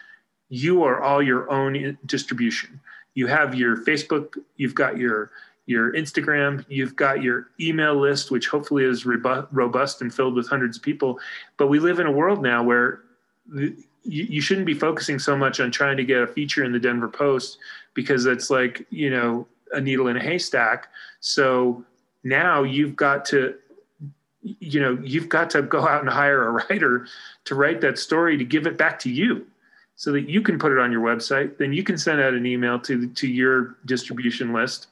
you are all your own distribution you have your Facebook, you've got your your Instagram, you've got your email list, which hopefully is robust and filled with hundreds of people. But we live in a world now where you, you shouldn't be focusing so much on trying to get a feature in the Denver Post because it's like you know a needle in a haystack. So now you've got to you know you've got to go out and hire a writer to write that story to give it back to you so that you can put it on your website. Then you can send out an email to, to your distribution list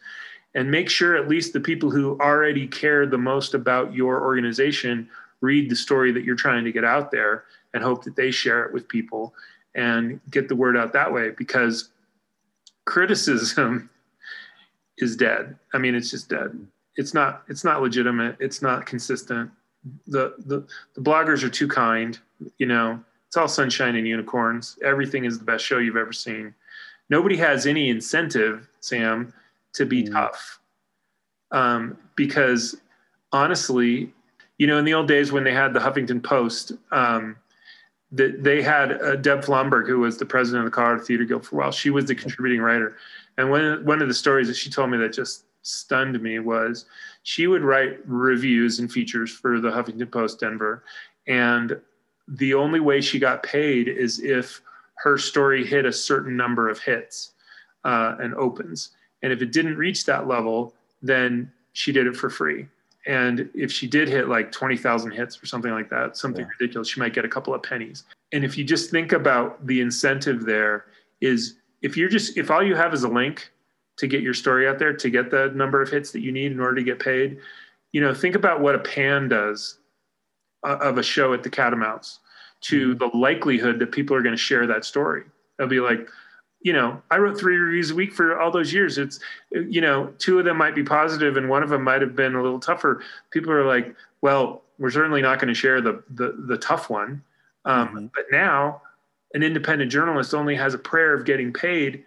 and make sure at least the people who already care the most about your organization read the story that you're trying to get out there and hope that they share it with people and get the word out that way because criticism is dead. I mean, it's just dead. it's not it's not legitimate it's not consistent the, the the bloggers are too kind you know it's all sunshine and unicorns. Everything is the best show you've ever seen. Nobody has any incentive sam to be Mm. tough. Um, because honestly you know in the old days when they had the huffington post um, that they had uh, Deb Flomberg, who was the president of the Colorado Theater Guild for a while. She was the contributing writer, and one one of the stories that she told me that just stunned me was she would write reviews and features for the Huffington Post Denver, and the only way she got paid is if her story hit a certain number of hits uh, and opens, and if it didn't reach that level, then she did it for free. And if she did hit like 20,000 hits or something like that, something Yeah. ridiculous, she might get a couple of pennies. And if you just think about the incentive there is if you're just, if all you have is a link to get your story out there, to get the number of hits that you need in order to get paid, you know, think about what a pan does of a show at the Catamounts to the likelihood that people are going to share that story. They'll be like, you know, I wrote three reviews a week for all those years. It's, you know, two of them might be positive and one of them might have been a little tougher. People are like, well, we're certainly not going to share the, the, the tough one. Um, Mhm. But now an independent journalist only has a prayer of getting paid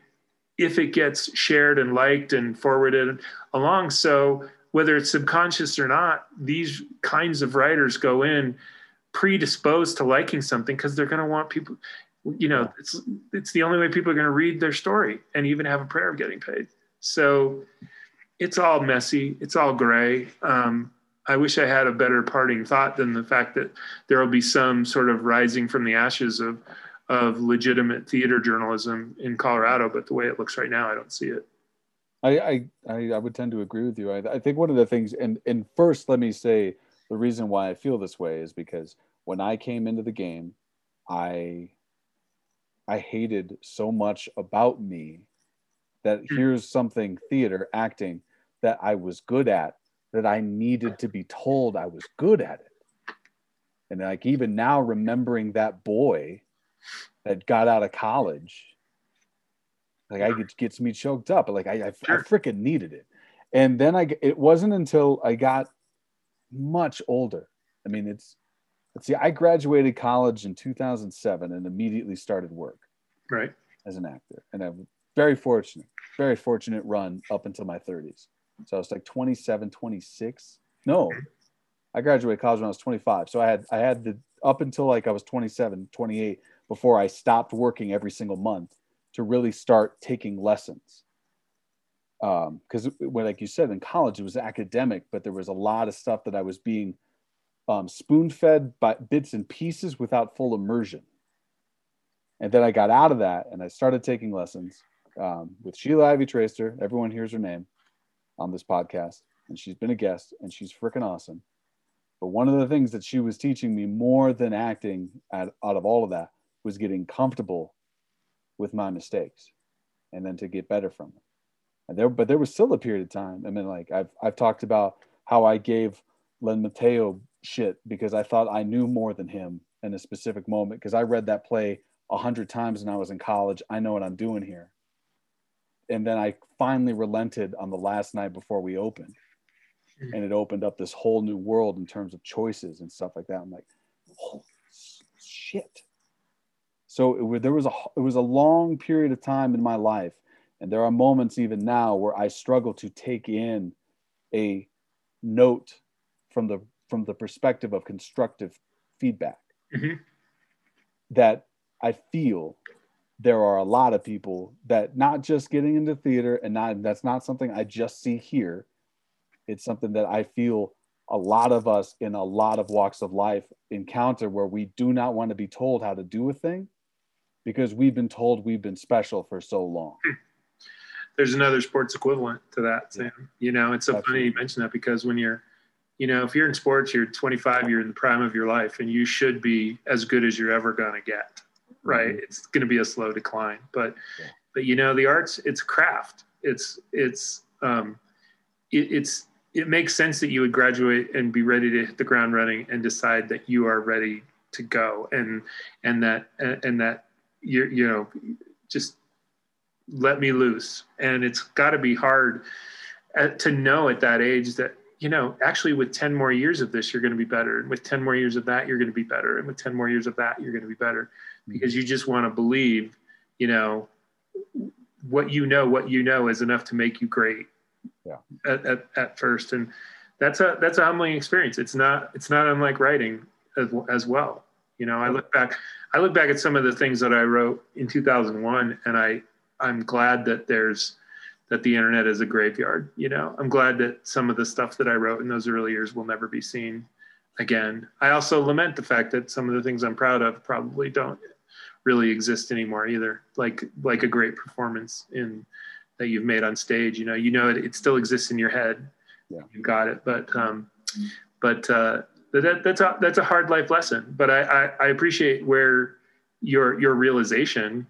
if it gets shared and liked and forwarded along. So whether it's subconscious or not, these kinds of writers go in predisposed to liking something because they're going to want people you know it's it's the only way people are going to read their story and even have a prayer of getting paid. So it's all messy it's all gray. Um, i wish i had a better parting thought than the fact that there will be some sort of rising from the ashes of of legitimate theater journalism in colorado but the way it looks right now i don't see it I, I, I would tend to agree with you. I, I think one of the things, and, and first, let me say the reason why I feel this way is because when I came into the game, I I hated so much about me that Hmm. here's something theater acting that I was good at that I needed to be told I was good at it. And like even now remembering that boy that got out of college like I it gets me choked up. Like I, I, I freaking needed it. And then I, it wasn't until I got much older. I mean, it's, let's see, I graduated college in 2007 and immediately started work right as an actor. And I'm very fortunate, very fortunate run up until my 30s. So I was like 27, 26. No, I graduated college when I was 25. So I had, I had the, up until like I was 27, 28 before I stopped working every single month to really start taking lessons. Because, when like you said, in college it was academic, but there was a lot of stuff that I was being um, spoon fed by bits and pieces without full immersion. And then I got out of that and I started taking lessons um, with Sheila Ivy Traister. Everyone hears her name on this podcast, and she's been a guest, and she's freaking awesome. But one of the things that she was teaching me more than acting at, out of all of that was getting comfortable with my mistakes and then to get better from them. And there, but there was still a period of time. I mean, like I've, I've talked about how I gave Len Matheo shit because I thought I knew more than him in a specific moment because I read that play a hundred times when I was in college. I know what I'm doing here. And then I finally relented on the last night before we opened. Hmm. And it opened up this whole new world in terms of choices and stuff like that. I'm like, holy shit. So it, there was a it was a long period of time in my life, and there are moments even now where I struggle to take in a note from the from the perspective of constructive feedback. Mhm. That I feel there are a lot of people that not just getting into theater and not that's not something I just see here. It's something that I feel a lot of us in a lot of walks of life encounter where we do not want to be told how to do a thing because we've been told we've been special for so long. there's another sports equivalent to that Sam. you know it's so funny you mention that because when you're you know if you're in sports you're 25 you're in the prime of your life and you should be as good as you're ever going to get right Mhm. it's going to be a slow decline but Yeah. but you know the arts it's craft it's it's um it, it's it makes sense that you would graduate and be ready to hit the ground running and decide that you are ready to go and and that and that you're you know just let me loose and it's got to be hard uh, to know at that age that you know, actually with 10 more years of this, you're going to be better. And with 10 more years of that, you're going to be better. And with 10 more years of that, you're going to be better Mm-hmm. because you just want to believe, you know, what you know, what you know is enough to make you great Yeah. at, at, at first. And that's a, that's a humbling experience. It's not, it's not unlike writing as, as well. You know, I look back, I look back at some of the things that I wrote in 2001 and I, I'm glad that there's, that the internet is a graveyard. You know, I'm glad that some of the stuff that I wrote in those early years will never be seen again. I also lament the fact that some of the things I'm proud of probably don't really exist anymore either. Like like a great performance in that you've made on stage. You know, you know it, it still exists in your head. Yeah. You got it. But um, but uh, that that's a that's a hard life lesson. But I, I, I appreciate where your your realization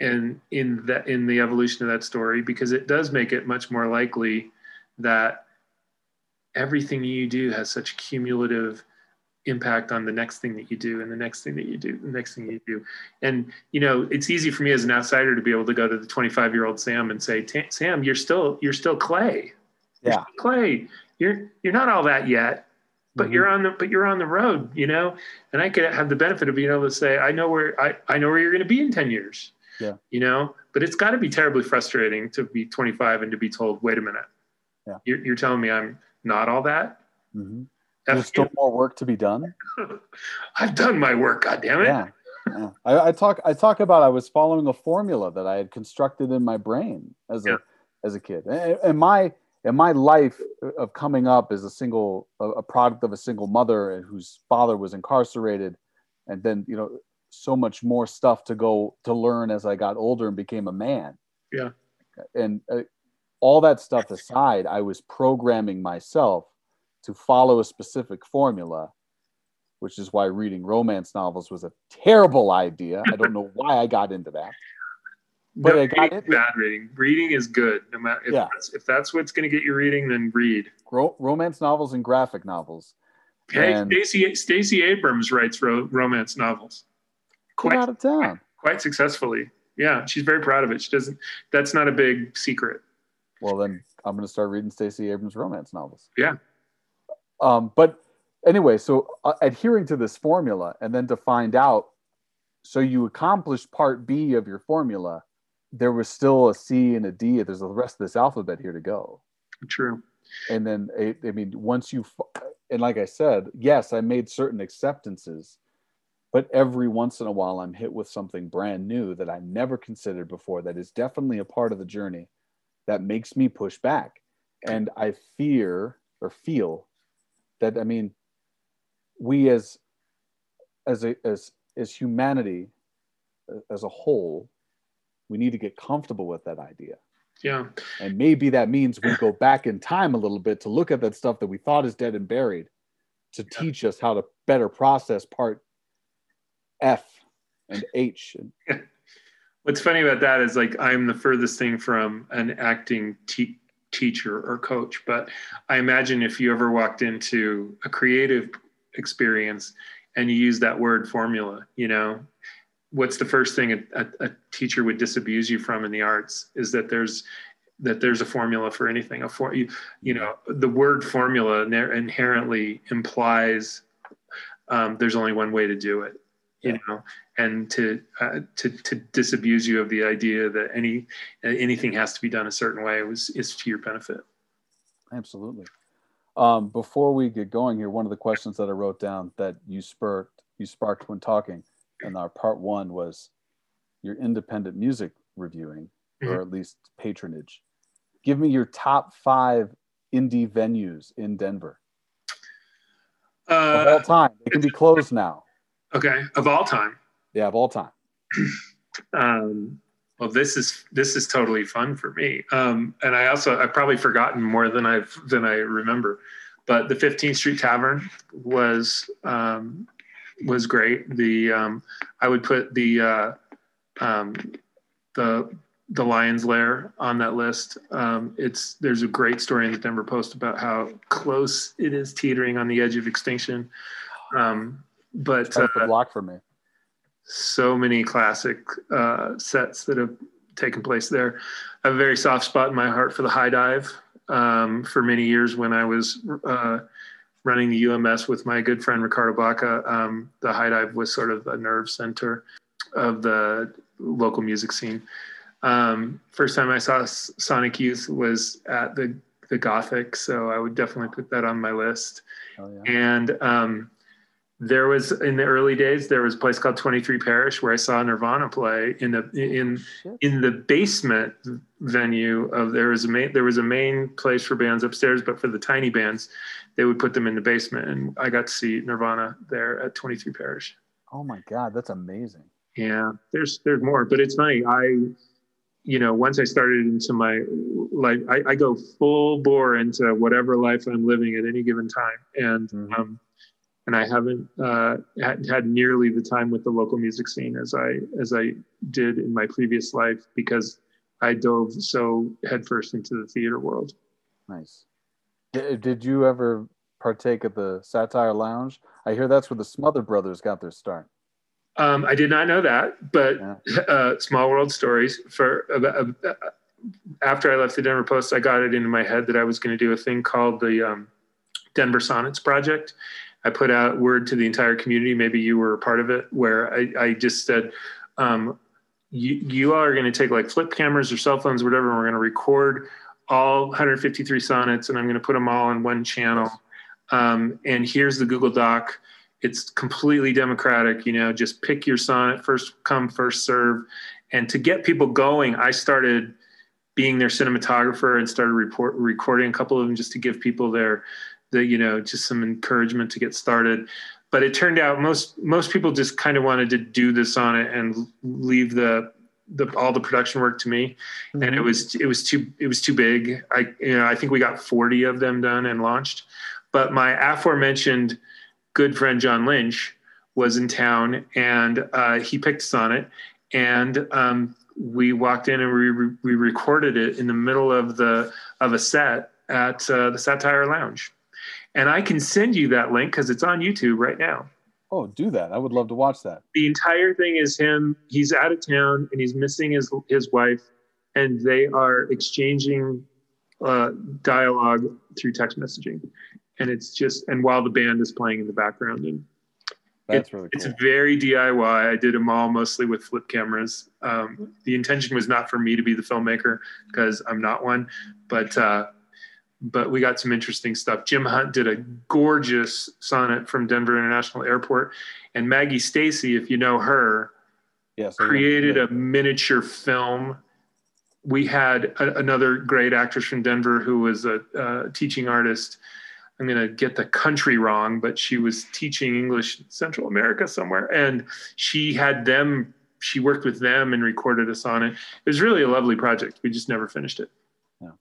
and in that in the evolution of that story because it does make it much more likely that everything you do has such cumulative impact on the next thing that you do and the next thing that you do the next thing you do and you know it's easy for me as an outsider to be able to go to the 25 year old sam and say sam you're still you're still clay You're Yeah. still clay you're you're not all that yet but Mhm. you're on the but you're on the road you know and i could have the benefit of being able to say i know where i, I know where you're going to be in 10 years Yeah. you know but it's got to be terribly frustrating to be 25 and to be told wait a minute Yeah. you're, you're telling me i'm not all that hmm There's still more work to be done. i've done my work god damn it Yeah. yeah. I, I talk I talk about I was following a formula that I had constructed in my brain as Yeah. a as a kid. And, and my and my life of coming up as a single a, product of a single mother and whose father was incarcerated and then you know so much more stuff to go to learn as I got older and became a man. Yeah. And uh, all that stuff aside, I was programming myself to follow a specific formula which is why reading romance novels was a terrible idea. I don't know why I got into that. But no, I got it. bad reading reading is good no matter if, Yeah. that's, if that's what's going to get you reading then read Ro- romance novels and graphic novels. hey And- Stacey Stacey Abrams writes ro- romance novels quite out of town. quite successfully yeah she's very proud of it she doesn't that's not a big secret Well, then I'm going to start reading Stacey Abrams romance novels. Yeah. Um, but anyway, so uh, adhering to this formula and then to find out, so you accomplished part B of your formula, there was still a C and a D. There's the rest of this alphabet here to go. true and then it, i mean once you and like i said yes i made certain acceptances but every once in a while i'm hit with something brand new that i never considered before that is definitely a part of the journey that makes me push back and i fear or feel that i mean we as as a as as humanity uh, as a whole we need to get comfortable with that idea yeah and maybe that means we go back in time a little bit to look at that stuff that we thought is dead and buried to Yeah. teach us how to better process part F and H. What's funny about that is like I'm the furthest thing from an acting te- teacher or coach, but I imagine if you ever walked into a creative experience and you use that word formula, you know, what's the first thing a, a, a teacher would disabuse you from in the arts is that there's that there's a formula for anything. A for you, you know, the word formula inherently implies um, there's only one way to do it. You Yeah. know, and to uh, to to disabuse you of the idea that any anything has to be done a certain way was is to your benefit. Absolutely. Um, before we get going here, one of the questions that I wrote down that you sparked you sparked when talking, and our part one was your independent music reviewing, or at least patronage. Give me your top five indie venues in Denver of all Uh, time. They can be closed now. okay, of all time. Yeah, of all time. Um, well, this is this is totally fun for me, um, and I also I've probably forgotten more than I've than I remember. But the 15th Street Tavern was um, was great. The um, I would put the uh, um, the the Lion's Lair on that list. Um, it's there's a great story in the Denver Post about how close it is teetering on the edge of extinction. Um, but That's the uh, block for me. so many classic uh, sets that have taken place there. I have a very soft spot in my heart for the High Dive um, for many years when I was uh, running the UMS with my good friend Ricardo Baca. Um, the High Dive was sort of a nerve center of the local music scene. Um, first time I saw Sonic Youth was at the the Gothic, so I would definitely put that on my list. Oh, yeah. And um, there was in the early days there was a place called 23 Parish where I saw Nirvana play in the in Shit. in the basement venue of there was a main there was a main place for bands upstairs, but for the tiny bands, they would put them in the basement, and I got to see Nirvana there at 23 Parish. Oh my God, that's amazing. Yeah, there's there's more, but it's funny. I, you know, once I started into my life, I, I go full bore into whatever life I'm living at any given time, and Mhm. um, and I haven't uh, had, had nearly the time with the local music scene as I as I did in my previous life because I dove so headfirst into the theater world. Nice. Did, did you ever partake of the Satire Lounge? I hear that's where the Smothers Brothers got their start. Um, I did not know that, but Yeah. uh, small world stories. For uh, uh, after I left the Denver Post, I got it into my head that I was going to do a thing called the um, Denver Sonnets Project. I put out word to the entire community. Maybe you were a part of it, where I, I just said, um, "You you all are going to take like flip cameras or cell phones, or whatever, and we're going to record all 153 sonnets, and I'm going to put them all in one channel. Um, and here's the Google Doc." it's completely democratic you know just pick your sonnet first come first serve and to get people going i started being their cinematographer and started report, recording a couple of them just to give people their the you know just some encouragement to get started but it turned out most most people just kind of wanted to do the sonnet and leave the the all the production work to me. And it was it was too it was too big. I you know i think we got 40 of them done and launched. But my aforementioned good friend John Lynch was in town and uh, he picked us on it, and um, we walked in and we, re- we recorded it in the middle of the of a set at uh, the Satire Lounge. And I can send you that link because it's on YouTube right now. Oh, do that. I would love to watch that. The entire thing is him. He's out of town and he's missing his his wife, and they are exchanging uh, dialogue through text messaging. And it's just and while the band is playing in the background and That's really cool. it's very DIY. I did them all mostly with flip cameras. Um, the intention was not for me to be the filmmaker because I'm not one, but uh, but we got some interesting stuff. Jim Hunt did a gorgeous sonnet from Denver International Airport, and Maggie Stacy, if you know her, Yes. Created a miniature film. We had a, another great actress from Denver who was a, uh teaching artist. I'm going to get the country wrong, but she was teaching English in Central America somewhere. And she had them, she worked with them and recorded a sonnet. it. It was really a lovely project. We just never finished it. Yeah,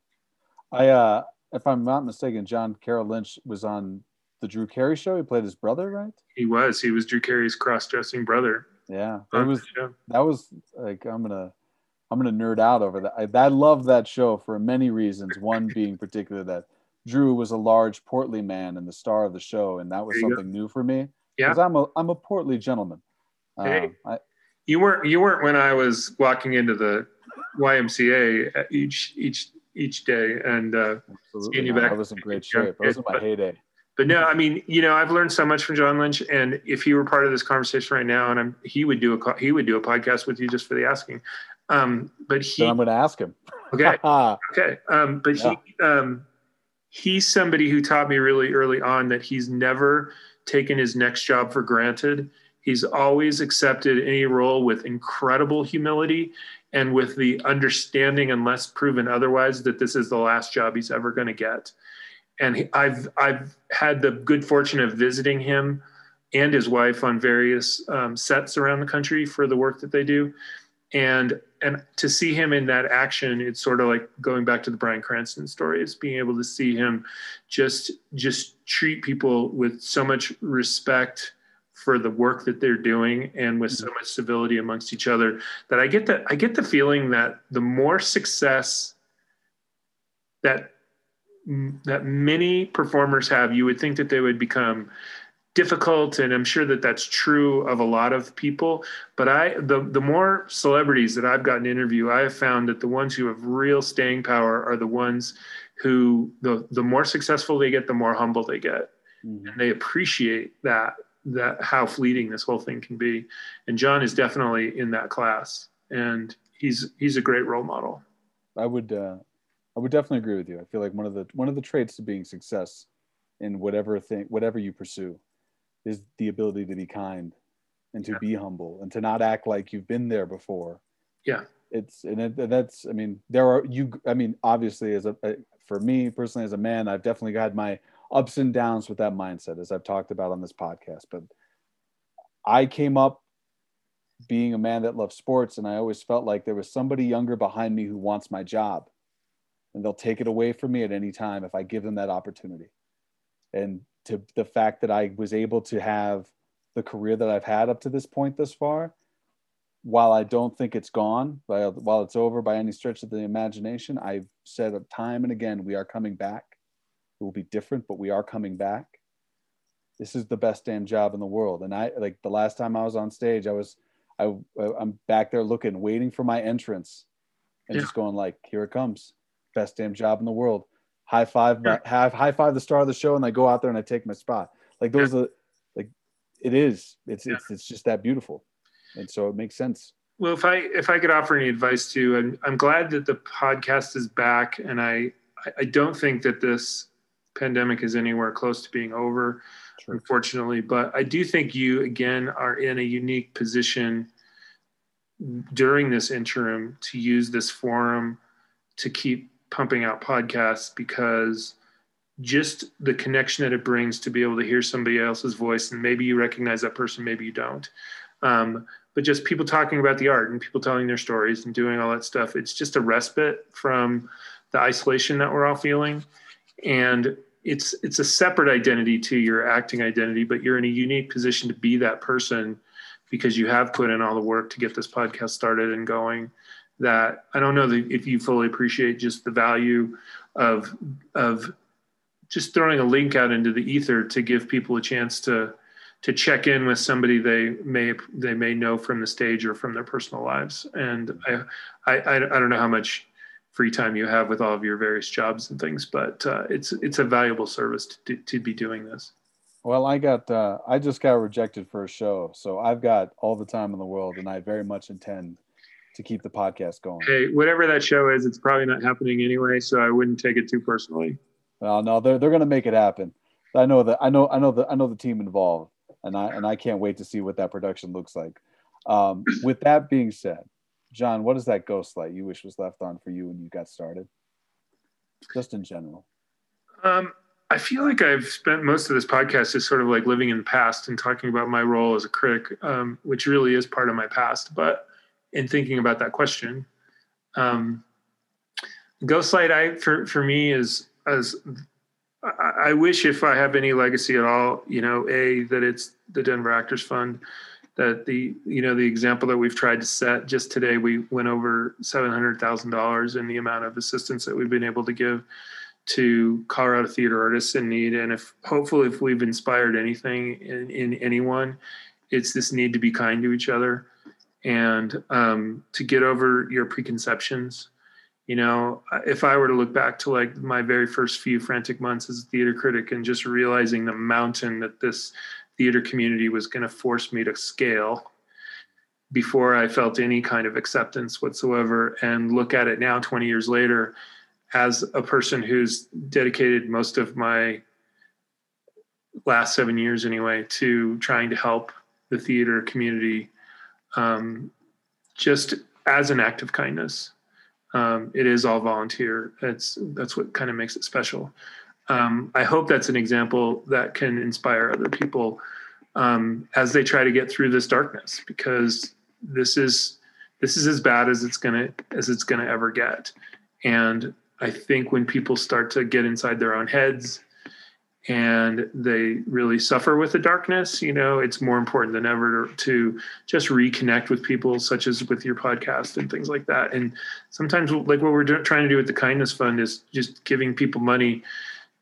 I, uh, if I'm not mistaken, John Carroll Lynch was on the Drew Carey show. He played his brother, right? He was, he was Drew Carey's cross dressing brother. Yeah. It was that was like I'm gonna I'm gonna nerd out over that. I, I love that show for many reasons. One being particular that Drew was a large, portly man and the star of the show, and that was you go. something new for me. Yeah. because I'm a I'm a portly gentleman. Hey. Um, I, You weren't, you weren't when I was walking into the YMCA each, each, each day. And, uh, Seeing you back- I was in great Yeah, shape. I was in my but- heyday. but no, I mean, you know, I've learned so much from John Lynch, and if he were part of this conversation right now, and I'm, he would do a he would do a podcast with you just for the asking. Um, but he I'm gonna ask him. okay, okay. Um, but he um, he's somebody who taught me really early on that he's never taken his next job for granted. He's always accepted any role with incredible humility and with the understanding, unless proven otherwise, that this is the last job he's ever going to get. And I've I've had the good fortune of visiting him and his wife on various um, sets around the country for the work that they do, and and to see him in that action, it's sort of like going back to the Bryan Cranston story. It's being able to see him just just treat people with so much respect for the work that they're doing and with so much civility amongst each other that I get that I get the feeling that the more success that that many performers have, you would think that they would become difficult and i'm sure that that's true of a lot of people. But i the the more celebrities that i've gotten to interview i have found that the ones who have real staying power are the ones who the the more successful they get, the more humble they get, Mhm. and they appreciate that that how fleeting this whole thing can be. And John is definitely in that class, and he's he's a great role model. I would uh, I would definitely agree with you. I feel like one of the one of the traits to being success in whatever thing whatever you pursue is the ability to be kind and to Yeah. be humble and to not act like you've been there before. Yeah. It's and it, that's I mean there are you I mean obviously as a a- for me personally as a man I've definitely had my ups and downs with that mindset as I've talked about on this podcast but I came up being a man that loves sports and I always felt like there was somebody younger behind me who wants my job and they'll take it away from me at any time if I give them that opportunity. And to the fact that I was able to have the career that I've had up to this point thus far, while I don't think it's gone, while it's over by any stretch of the imagination, I've said time and again, we are coming back. It will be different, but we are coming back. This is the best damn job in the world. And I like the last time I was on stage, I was I I'm back there looking, waiting for my entrance, and Yeah. just going like, "Here it comes, best damn job in the world." High five, Yeah. have high five the star of the show, and I go out there and I take my spot. Like those are, like, it is. It's Yeah. it's it's just that beautiful, and so it makes sense. Well, if I if I could offer any advice too, I'm I'm glad that the podcast is back, and I- I don't think that this pandemic is anywhere close to being over, True. unfortunately. But I do think you again are in a unique position during this interim to use this forum to keep pumping out podcasts because just the connection that it brings to be able to hear somebody else's voice and maybe you recognize that person maybe you don't um, but just people talking about the art and people telling their stories and doing all that stuff it's just a respite from the isolation that we're all feeling and it's it's a separate identity to your acting identity but you're in a unique position to be that person because you have put in all the work to get this podcast started and going that i don't know if you fully appreciate just the value of of just throwing a link out into the ether to give people a chance to to check in with somebody they may they may know from the stage or from their personal lives. And i i i don't know how much free time you have with all of your various jobs and things but uh, it's it's a valuable service to, to be doing this Well, I got uh, I just got rejected for a show, so I've got all the time in the world, and I very much intend to keep the podcast going. hey whatever that show is it's probably not happening anyway so i wouldn't take it too personally Well, no, they're they're gonna make it happen. I know that I know I know the I know the team involved, and I and I can't wait to see what that production looks like. Um, with that being said, John, what is that ghost light you wish was left on for you when you got started? Just in general. Um, I feel like I've spent most of this podcast just sort of like living in the past and talking about my role as a critic, um, which really is part of my past. But in thinking about that question, um, Ghostlight, I for for me is as I, I wish if I have any legacy at all, you know, a that it's the Denver Actors Fund. That the you know the example that we've tried to set just today we went over seven hundred thousand dollars in the amount of assistance that we've been able to give to Colorado theater artists in need. And if hopefully if we've inspired anything in, in anyone, it's this need to be kind to each other and um, to get over your preconceptions. You know, if I were to look back to like my very first few frantic months as a theater critic and just realizing the mountain that this theater community was going to force me to scale before I felt any kind of acceptance whatsoever, and look at it now 20 years later as a person who's dedicated most of my last seven years anyway to trying to help the theater community um, just as an act of kindness. Um, it is all volunteer. That's that's what kind of makes it special um, i hope that's an example that can inspire other people um, as they try to get through this darkness because this is this is as bad as it's gonna as it's gonna ever get and I think when people start to get inside their own heads and they really suffer with the darkness, you know, it's more important than ever to, just reconnect with people, such as with your podcast and things like that. And sometimes, like what we're trying to do with the Kindness Fund, is just giving people money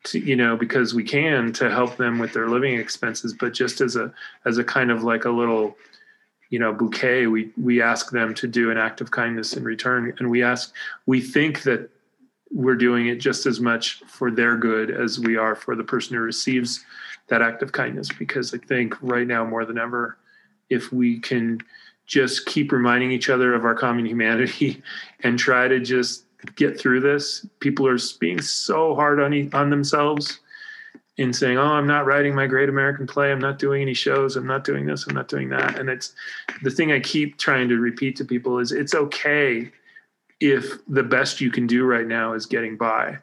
to, you know, because we can to help them with their living expenses, but just as a as a kind of like a little you know bouquet we we ask them to do an act of kindness in return and we ask we think that we're doing it just as much for their good as we are for the person who receives that act of kindness. Because I think right now more than ever, if we can just keep reminding each other of our common humanity and try to just get through this, people are being so hard on on themselves in saying, "Oh, I'm not writing my great American play. I'm not doing any shows. I'm not doing this. I'm not doing that." And it's the thing I keep trying to repeat to people is it's okay if the best you can do right now is getting by.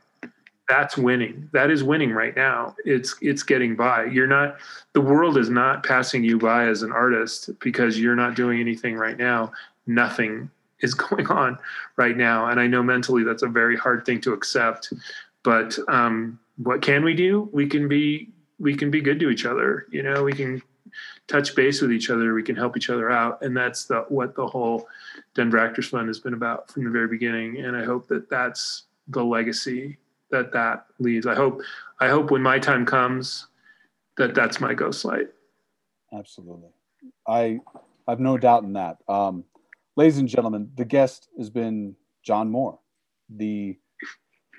That's winning. That is winning right now. It's it's getting by. You're not the world is not passing you by as an artist because you're not doing anything right now. Nothing is going on right now. And I know mentally that's a very hard thing to accept. But um, what can we do? We can be we can be good to each other. You know, we can touch base with each other. We can help each other out, and that's the what the whole Denver Actors Fund has been about from the very beginning. And I hope that that's the legacy that that leaves. I hope I hope when my time comes that that's my ghost light. Absolutely, I I've no doubt in that. Um, ladies and gentlemen, the guest has been John Moore, the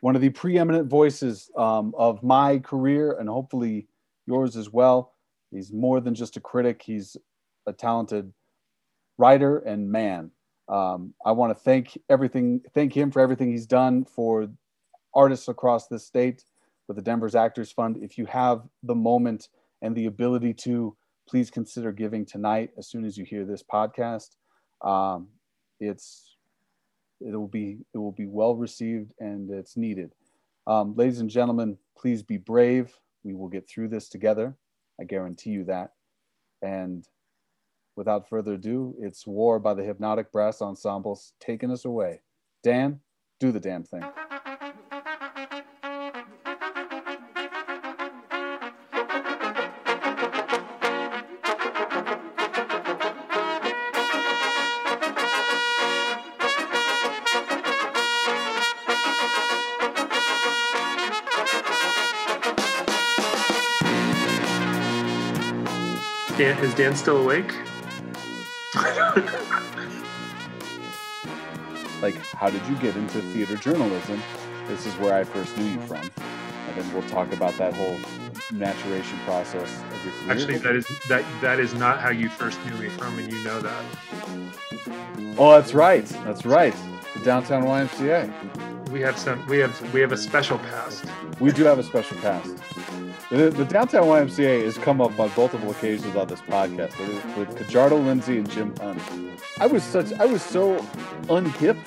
one of the preeminent voices um, of my career and hopefully yours as well. He's more than just a critic; he's a talented writer and man. Um, I want to thank everything, thank him for everything he's done for artists across the state with the Denver's Actors Fund. If you have the moment and the ability to, please consider giving tonight as soon as you hear this podcast. Um, it's it will be it will be well received and it's needed. Um, ladies and gentlemen, please be brave. We will get through this together. I guarantee you that. And without further ado, it's War by the Hypnotic Brass Ensembles taking us away. Dan, do the damn thing. Is Dan still awake? like how did you get into theater journalism this is where i first knew you from and then we'll talk about that whole maturation process of your career Actually, that is that that is not how you first knew me from, and you know that. oh that's right that's right the downtown ymca We have some. We have we have a special past. we do have a special past the, the downtown ymca has come up on multiple occasions on this podcast with, Cajardo lindsey and jim hunt. I was such i was so unhip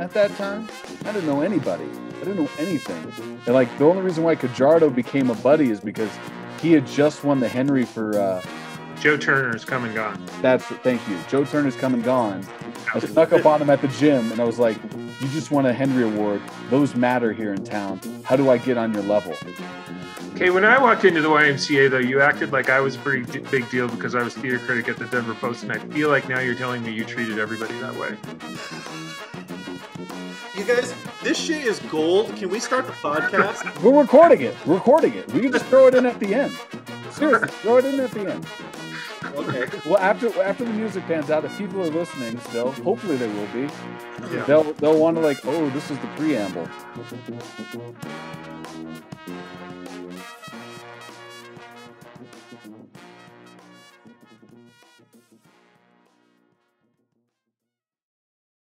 at that time. I didn't know anybody. I didn't know anything. And like the only reason why Cajardo became a buddy is because he had just won the henry for uh Joe Turner's come and gone. That's thank you. Joe Turner's come and gone. I snuck up on him at the gym and I was like, "You just won a Henry Award. Those matter here in town. How do I get on your level?" Okay, when I walked into the YMCA, though, you acted like I was a pretty d- big deal because I was theater critic at the Denver Post, and I feel like now you're telling me you treated everybody that way. You guys, this shit is gold. Can we start the podcast? We're recording it. We're recording it. We can just throw it in at the end. Seriously, throw it in at the end. Okay. Well, after after the music pans out, if people are listening still, hopefully they will be. Yeah. They'll they'll want to like, oh, this is the preamble.